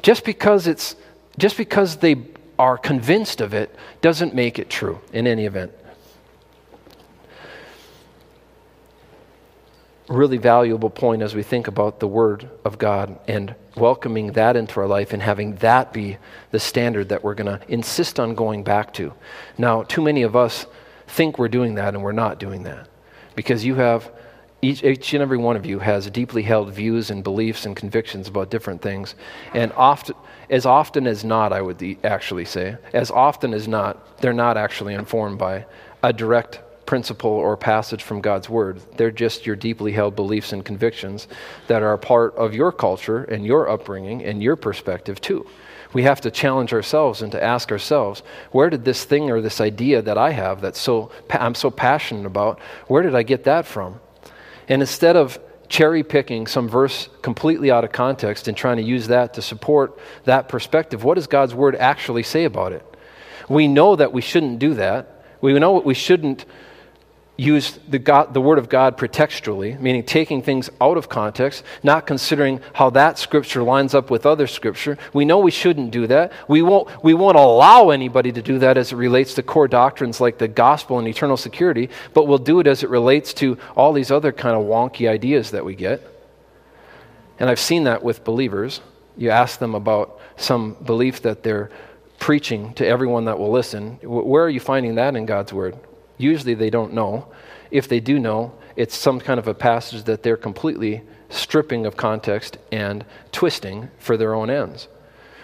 Speaker 1: Just because it's just because they are convinced of it doesn't make it true in any event. Really valuable point as we think about the Word of God and welcoming that into our life and having that be the standard that we're going to insist on going back to. Now, too many of us think we're doing that and we're not doing that because you have each, each and every one of you has deeply held views and beliefs and convictions about different things. And often, as often as not, I would actually say, as often as not, they're not actually informed by a direct principle or passage from God's Word. They're just your deeply held beliefs and convictions that are a part of your culture and your upbringing and your perspective, too. We have to challenge ourselves and to ask ourselves, where did this thing or this idea that I have that so I'm so passionate about, where did I get that from? And instead of cherry picking some verse completely out of context and trying to use that to support that perspective, what does God's word actually say about it? We know that we shouldn't do that. We know what we shouldn't use the, God, the Word of God pretextually, meaning taking things out of context, not considering how that Scripture lines up with other Scripture. We know we shouldn't do that. We won't, we won't allow anybody to do that as it relates to core doctrines like the gospel and eternal security, but we'll do it as it relates to all these other kind of wonky ideas that we get. And I've seen that with believers. You ask them about some belief that they're preaching to everyone that will listen. Where are you finding that in God's Word? Usually they don't know. If they do know, it's some kind of a passage that they're completely stripping of context and twisting for their own ends.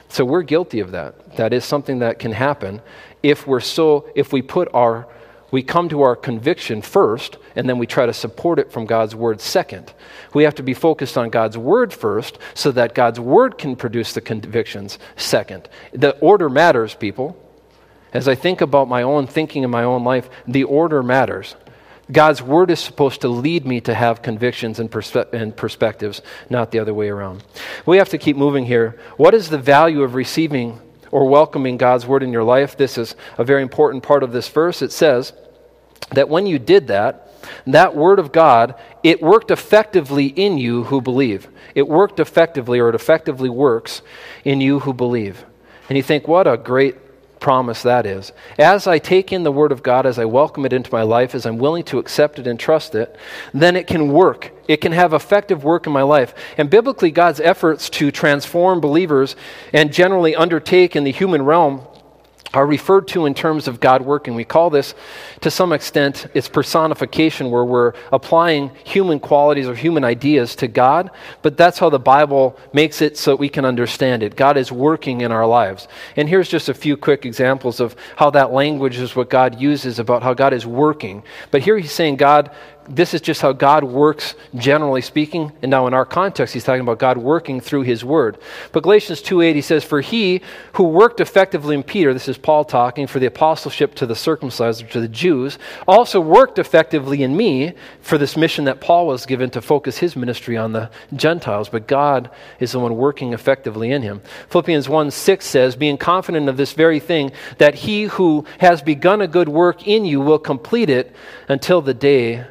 Speaker 1: So we're guilty of that. That is something that can happen if we're so if we put our we come to our conviction first and then we try to support it from God's word second. We have to be focused on God's word first so that God's word can produce the convictions second. The order matters, people. As I think about my own thinking in my own life, the order matters. God's word is supposed to lead me to have convictions and, perspe- and, perspectives, not the other way around. We have to keep moving here. What is the value of receiving or welcoming God's word in your life? This is a very important part of this verse. It says that when you did that, that word of God, it worked effectively in you who believe. It worked effectively, or it effectively works in you who believe. And you think, what a great promise that is. As I take in the Word of God, as I welcome it into my life, as I'm willing to accept it and trust it, then it can work. It can have effective work in my life. And biblically, God's efforts to transform believers and generally undertake in the human realm are referred to in terms of God working. We call this, to some extent, it's personification, where we're applying human qualities or human ideas to God, but that's how the Bible makes it so we can understand it. God is working in our lives. And here's just a few quick examples of how that language is what God uses about how God is working. But here he's saying God this is just how God works, generally speaking. And now, in our context, he's talking about God working through his word. But Galatians 2.8, he says, For he who worked effectively in Peter, this is Paul talking, for the apostleship to the circumcised, to the Jews, also worked effectively in me for this mission that Paul was given to focus his ministry on the Gentiles. But God is the one working effectively in him. Philippians 1 6 says, Being confident of this very thing, that he who has begun a good work in you will complete it until the day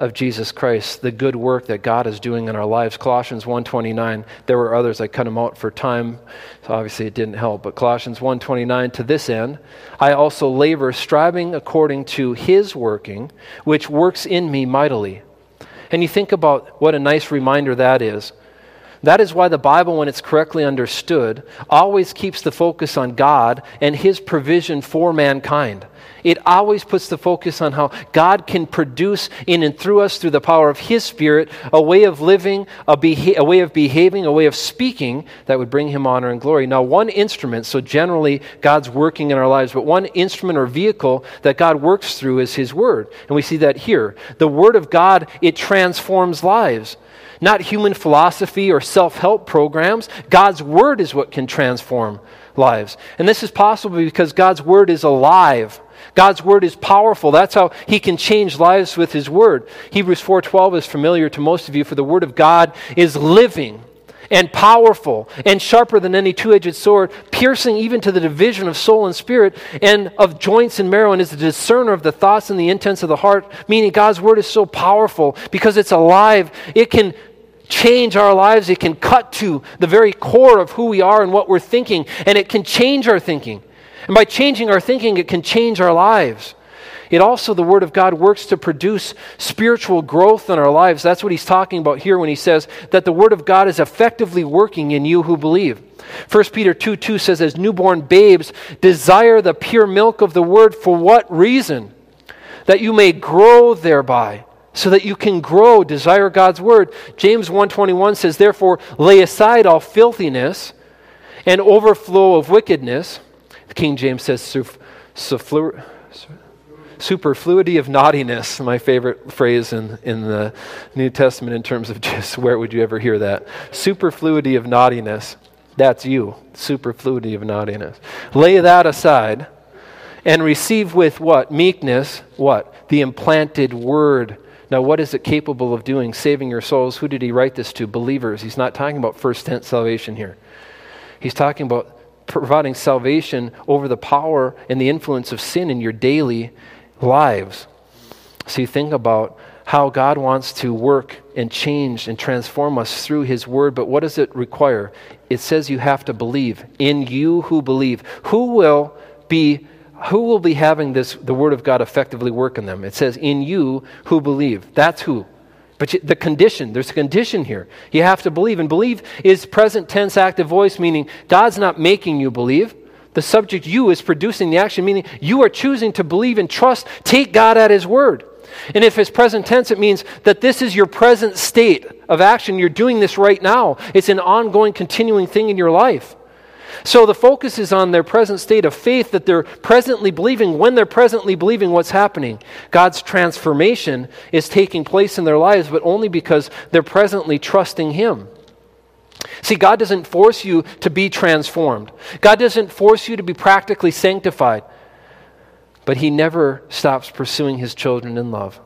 Speaker 1: of Jesus Christ, the good work that God is doing in our lives. Colossians 1:29. There were others I cut them out for time, so obviously it didn't help. But Colossians 1:29 to this end, I also labor striving according to his working, which works in me mightily. And you think about what a nice reminder that is. That is why the Bible, when it's correctly understood, always keeps the focus on God and His provision for mankind. It always puts the focus on how God can produce in and through us, through the power of His Spirit, a way of living, a, beha- a, way of behaving, a way of speaking that would bring Him honor and glory. Now, one instrument, so generally God's working in our lives, but one instrument or vehicle that God works through is His Word. And we see that here. The Word of God, it transforms lives. Not human philosophy or self help programs. God's Word is what can transform lives. And this is possible because God's Word is alive. God's word is powerful. That's how he can change lives with his word. Hebrews 4:12 is familiar to most of you for the word of God is living and powerful and sharper than any two-edged sword, piercing even to the division of soul and spirit and of joints and marrow and is the discerner of the thoughts and the intents of the heart, meaning God's word is so powerful because it's alive. It can change our lives. It can cut to the very core of who we are and what we're thinking, and it can change our thinking. And by changing our thinking, it can change our lives. It also, the Word of God works to produce spiritual growth in our lives. That's what he's talking about here when he says that the Word of God is effectively working in you who believe. 1 Peter 2 2 says, As newborn babes, desire the pure milk of the Word. For what reason? That you may grow thereby so that you can grow, desire God's word. James 1:21 says, "Therefore lay aside all filthiness and overflow of wickedness." The King James says superfluity of naughtiness, my favorite phrase in, in the New Testament in terms of just where would you ever hear that? Superfluity of naughtiness. That's you. Superfluity of naughtiness. Lay that aside and receive with what? Meekness, what? The implanted word. Now, what is it capable of doing? Saving your souls. Who did he write this to? Believers. He's not talking about first tense salvation here. He's talking about providing salvation over the power and the influence of sin in your daily lives. So you think about how God wants to work and change and transform us through His Word, but what does it require? It says you have to believe. In you who believe. Who will be who will be having this the word of god effectively work in them it says in you who believe that's who but the condition there's a condition here you have to believe and believe is present tense active voice meaning god's not making you believe the subject you is producing the action, meaning you are choosing to believe and trust, take God at His word. And if it's present tense, it means that this is your present state of action. You're doing this right now. It's an ongoing, continuing thing in your life. So the focus is on their present state of faith that they're presently believing. When they're presently believing, what's happening? God's transformation is taking place in their lives, but only because they're presently trusting Him. See, God doesn't force you to be transformed, God doesn't force you to be practically sanctified, but He never stops pursuing His children in love.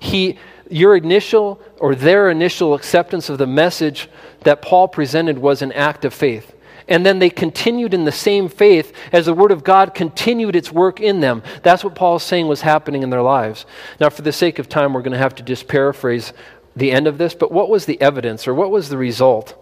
Speaker 1: He, your initial or their initial acceptance of the message that Paul presented was an act of faith. And then they continued in the same faith as the Word of God continued its work in them. That's what Paul is saying was happening in their lives. Now, for the sake of time, we're going to have to just paraphrase the end of this. But what was the evidence or what was the result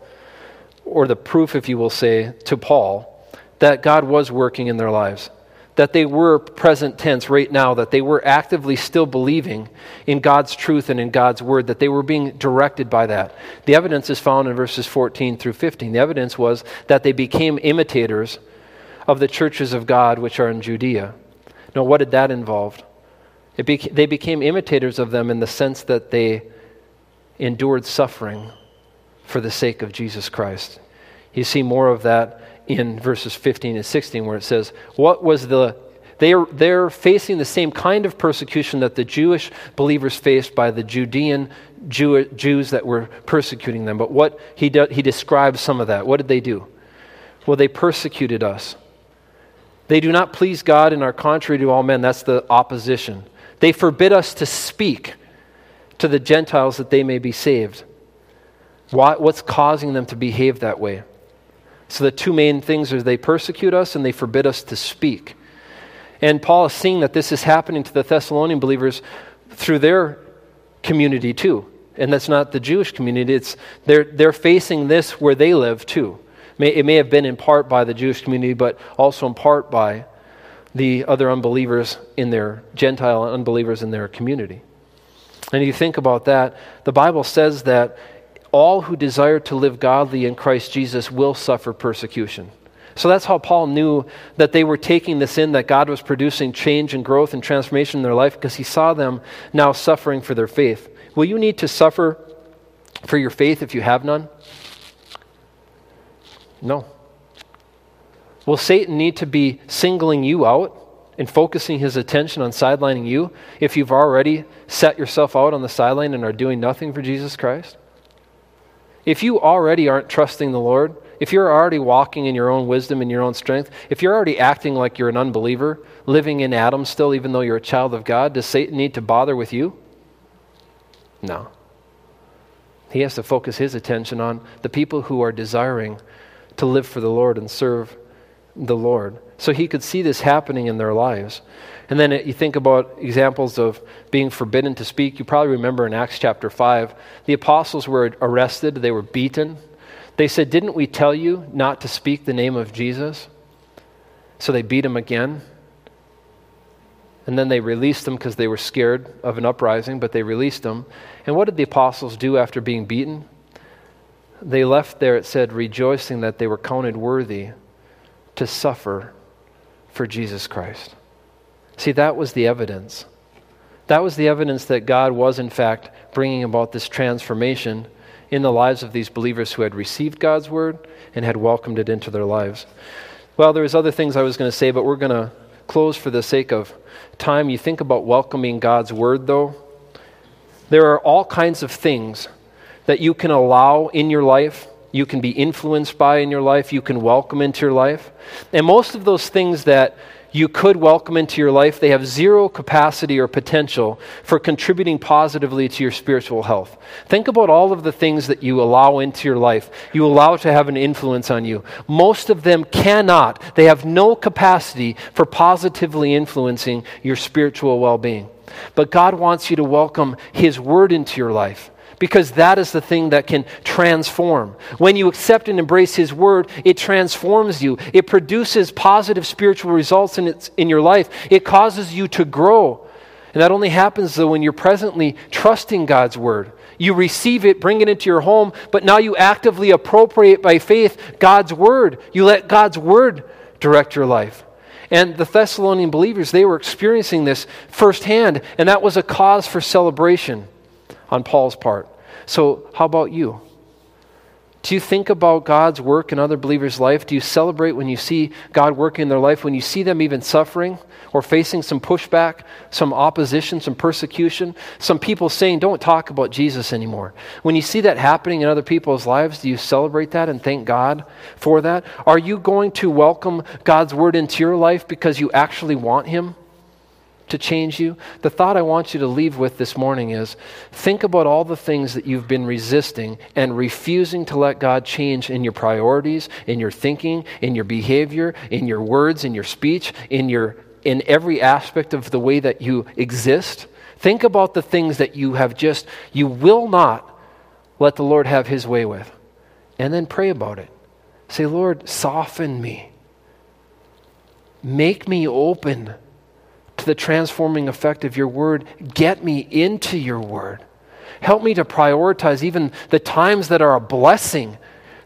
Speaker 1: or the proof, if you will say, to Paul that God was working in their lives. That they were present tense right now, that they were actively still believing in God's truth and in God's word, that they were being directed by that. The evidence is found in verses 14 through 15. The evidence was that they became imitators of the churches of God which are in Judea. Now, what did that involve? Beca- they became imitators of them in the sense that they endured suffering for the sake of Jesus Christ. You see more of that in verses 15 and 16 where it says, What was the they're, they're facing the same kind of persecution that the Jewish believers faced by the Judean Jew, Jews that were persecuting them. But what he, do, he describes some of that. What did they do? Well, they persecuted us. They do not please God and are contrary to all men. That's the opposition. They forbid us to speak to the Gentiles that they may be saved. Why, what's causing them to behave that way? So, the two main things are they persecute us and they forbid us to speak. And Paul is seeing that this is happening to the Thessalonian believers through their community too. And that's not the Jewish community, it's, they're, they're facing this where they live too. It may have been in part by the Jewish community, but also in part by the other unbelievers in their Gentile unbelievers in their community. And you think about that, the Bible says that all who desire to live godly in Christ Jesus will suffer persecution. So that's how Paul knew that they were taking this in, that God was producing change and growth and transformation in their life because he saw them now suffering for their faith. Will you need to suffer for your faith if you have none? No. Will Satan need to be singling you out and focusing his attention on sidelining you if you've already set yourself out on the sideline and are doing nothing for Jesus Christ? If you already aren't trusting the Lord, if you're already walking in your own wisdom and your own strength, if you're already acting like you're an unbeliever, living in Adam still, even though you're a child of God, does Satan need to bother with you? No. He has to focus his attention on the people who are desiring to live for the Lord and serve the Lord. So he could see this happening in their lives. And then you think about examples of being forbidden to speak. You probably remember in Acts chapter 5, the apostles were arrested, they were beaten. They said, Didn't we tell you not to speak the name of Jesus? So they beat him again. And then they released them because they were scared of an uprising, but they released them. And what did the apostles do after being beaten? They left there, it said, rejoicing that they were counted worthy to suffer for Jesus Christ. See, that was the evidence That was the evidence that God was, in fact, bringing about this transformation in the lives of these believers who had received God's word and had welcomed it into their lives. Well, there's other things I was going to say, but we're going to close for the sake of time. You think about welcoming God's word, though. There are all kinds of things that you can allow in your life, you can be influenced by in your life, you can welcome into your life. And most of those things that you could welcome into your life, they have zero capacity or potential for contributing positively to your spiritual health. Think about all of the things that you allow into your life, you allow to have an influence on you. Most of them cannot, they have no capacity for positively influencing your spiritual well being. But God wants you to welcome His Word into your life because that is the thing that can transform. When you accept and embrace His Word, it transforms you. It produces positive spiritual results in, its, in your life. It causes you to grow. And that only happens, though, when you're presently trusting God's Word. You receive it, bring it into your home, but now you actively appropriate by faith God's Word. You let God's Word direct your life. And the Thessalonian believers, they were experiencing this firsthand, and that was a cause for celebration on Paul's part. So, how about you? Do you think about God's work in other believers' life? Do you celebrate when you see God working in their life, when you see them even suffering or facing some pushback, some opposition, some persecution, some people saying, don't talk about Jesus anymore? When you see that happening in other people's lives, do you celebrate that and thank God for that? Are you going to welcome God's word into your life because you actually want Him? To change you, the thought I want you to leave with this morning is think about all the things that you've been resisting and refusing to let God change in your priorities, in your thinking, in your behavior, in your words, in your speech, in your in every aspect of the way that you exist. Think about the things that you have just you will not let the Lord have his way with. And then pray about it. Say, "Lord, soften me. Make me open." To the transforming effect of your word. Get me into your word. Help me to prioritize even the times that are a blessing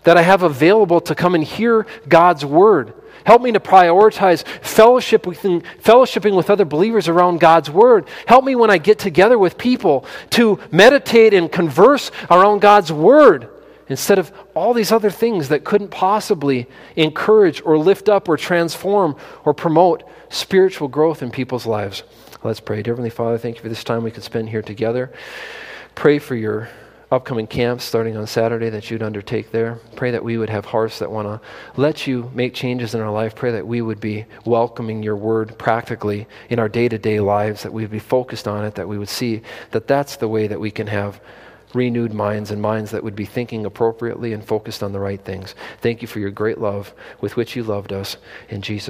Speaker 1: that I have available to come and hear God's word. Help me to prioritize fellowship with, fellowshipping with other believers around God's Word. Help me when I get together with people to meditate and converse around God's Word instead of all these other things that couldn't possibly encourage or lift up or transform or promote spiritual growth in people's lives. Let's pray. Dear Heavenly Father, thank you for this time we could spend here together. Pray for your upcoming camps starting on Saturday that you'd undertake there. Pray that we would have hearts that want to let you make changes in our life. Pray that we would be welcoming your word practically in our day to day lives, that we would be focused on it, that we would see that that's the way that we can have renewed minds and minds that would be thinking appropriately and focused on the right things. Thank you for your great love with which you loved us. In Jesus'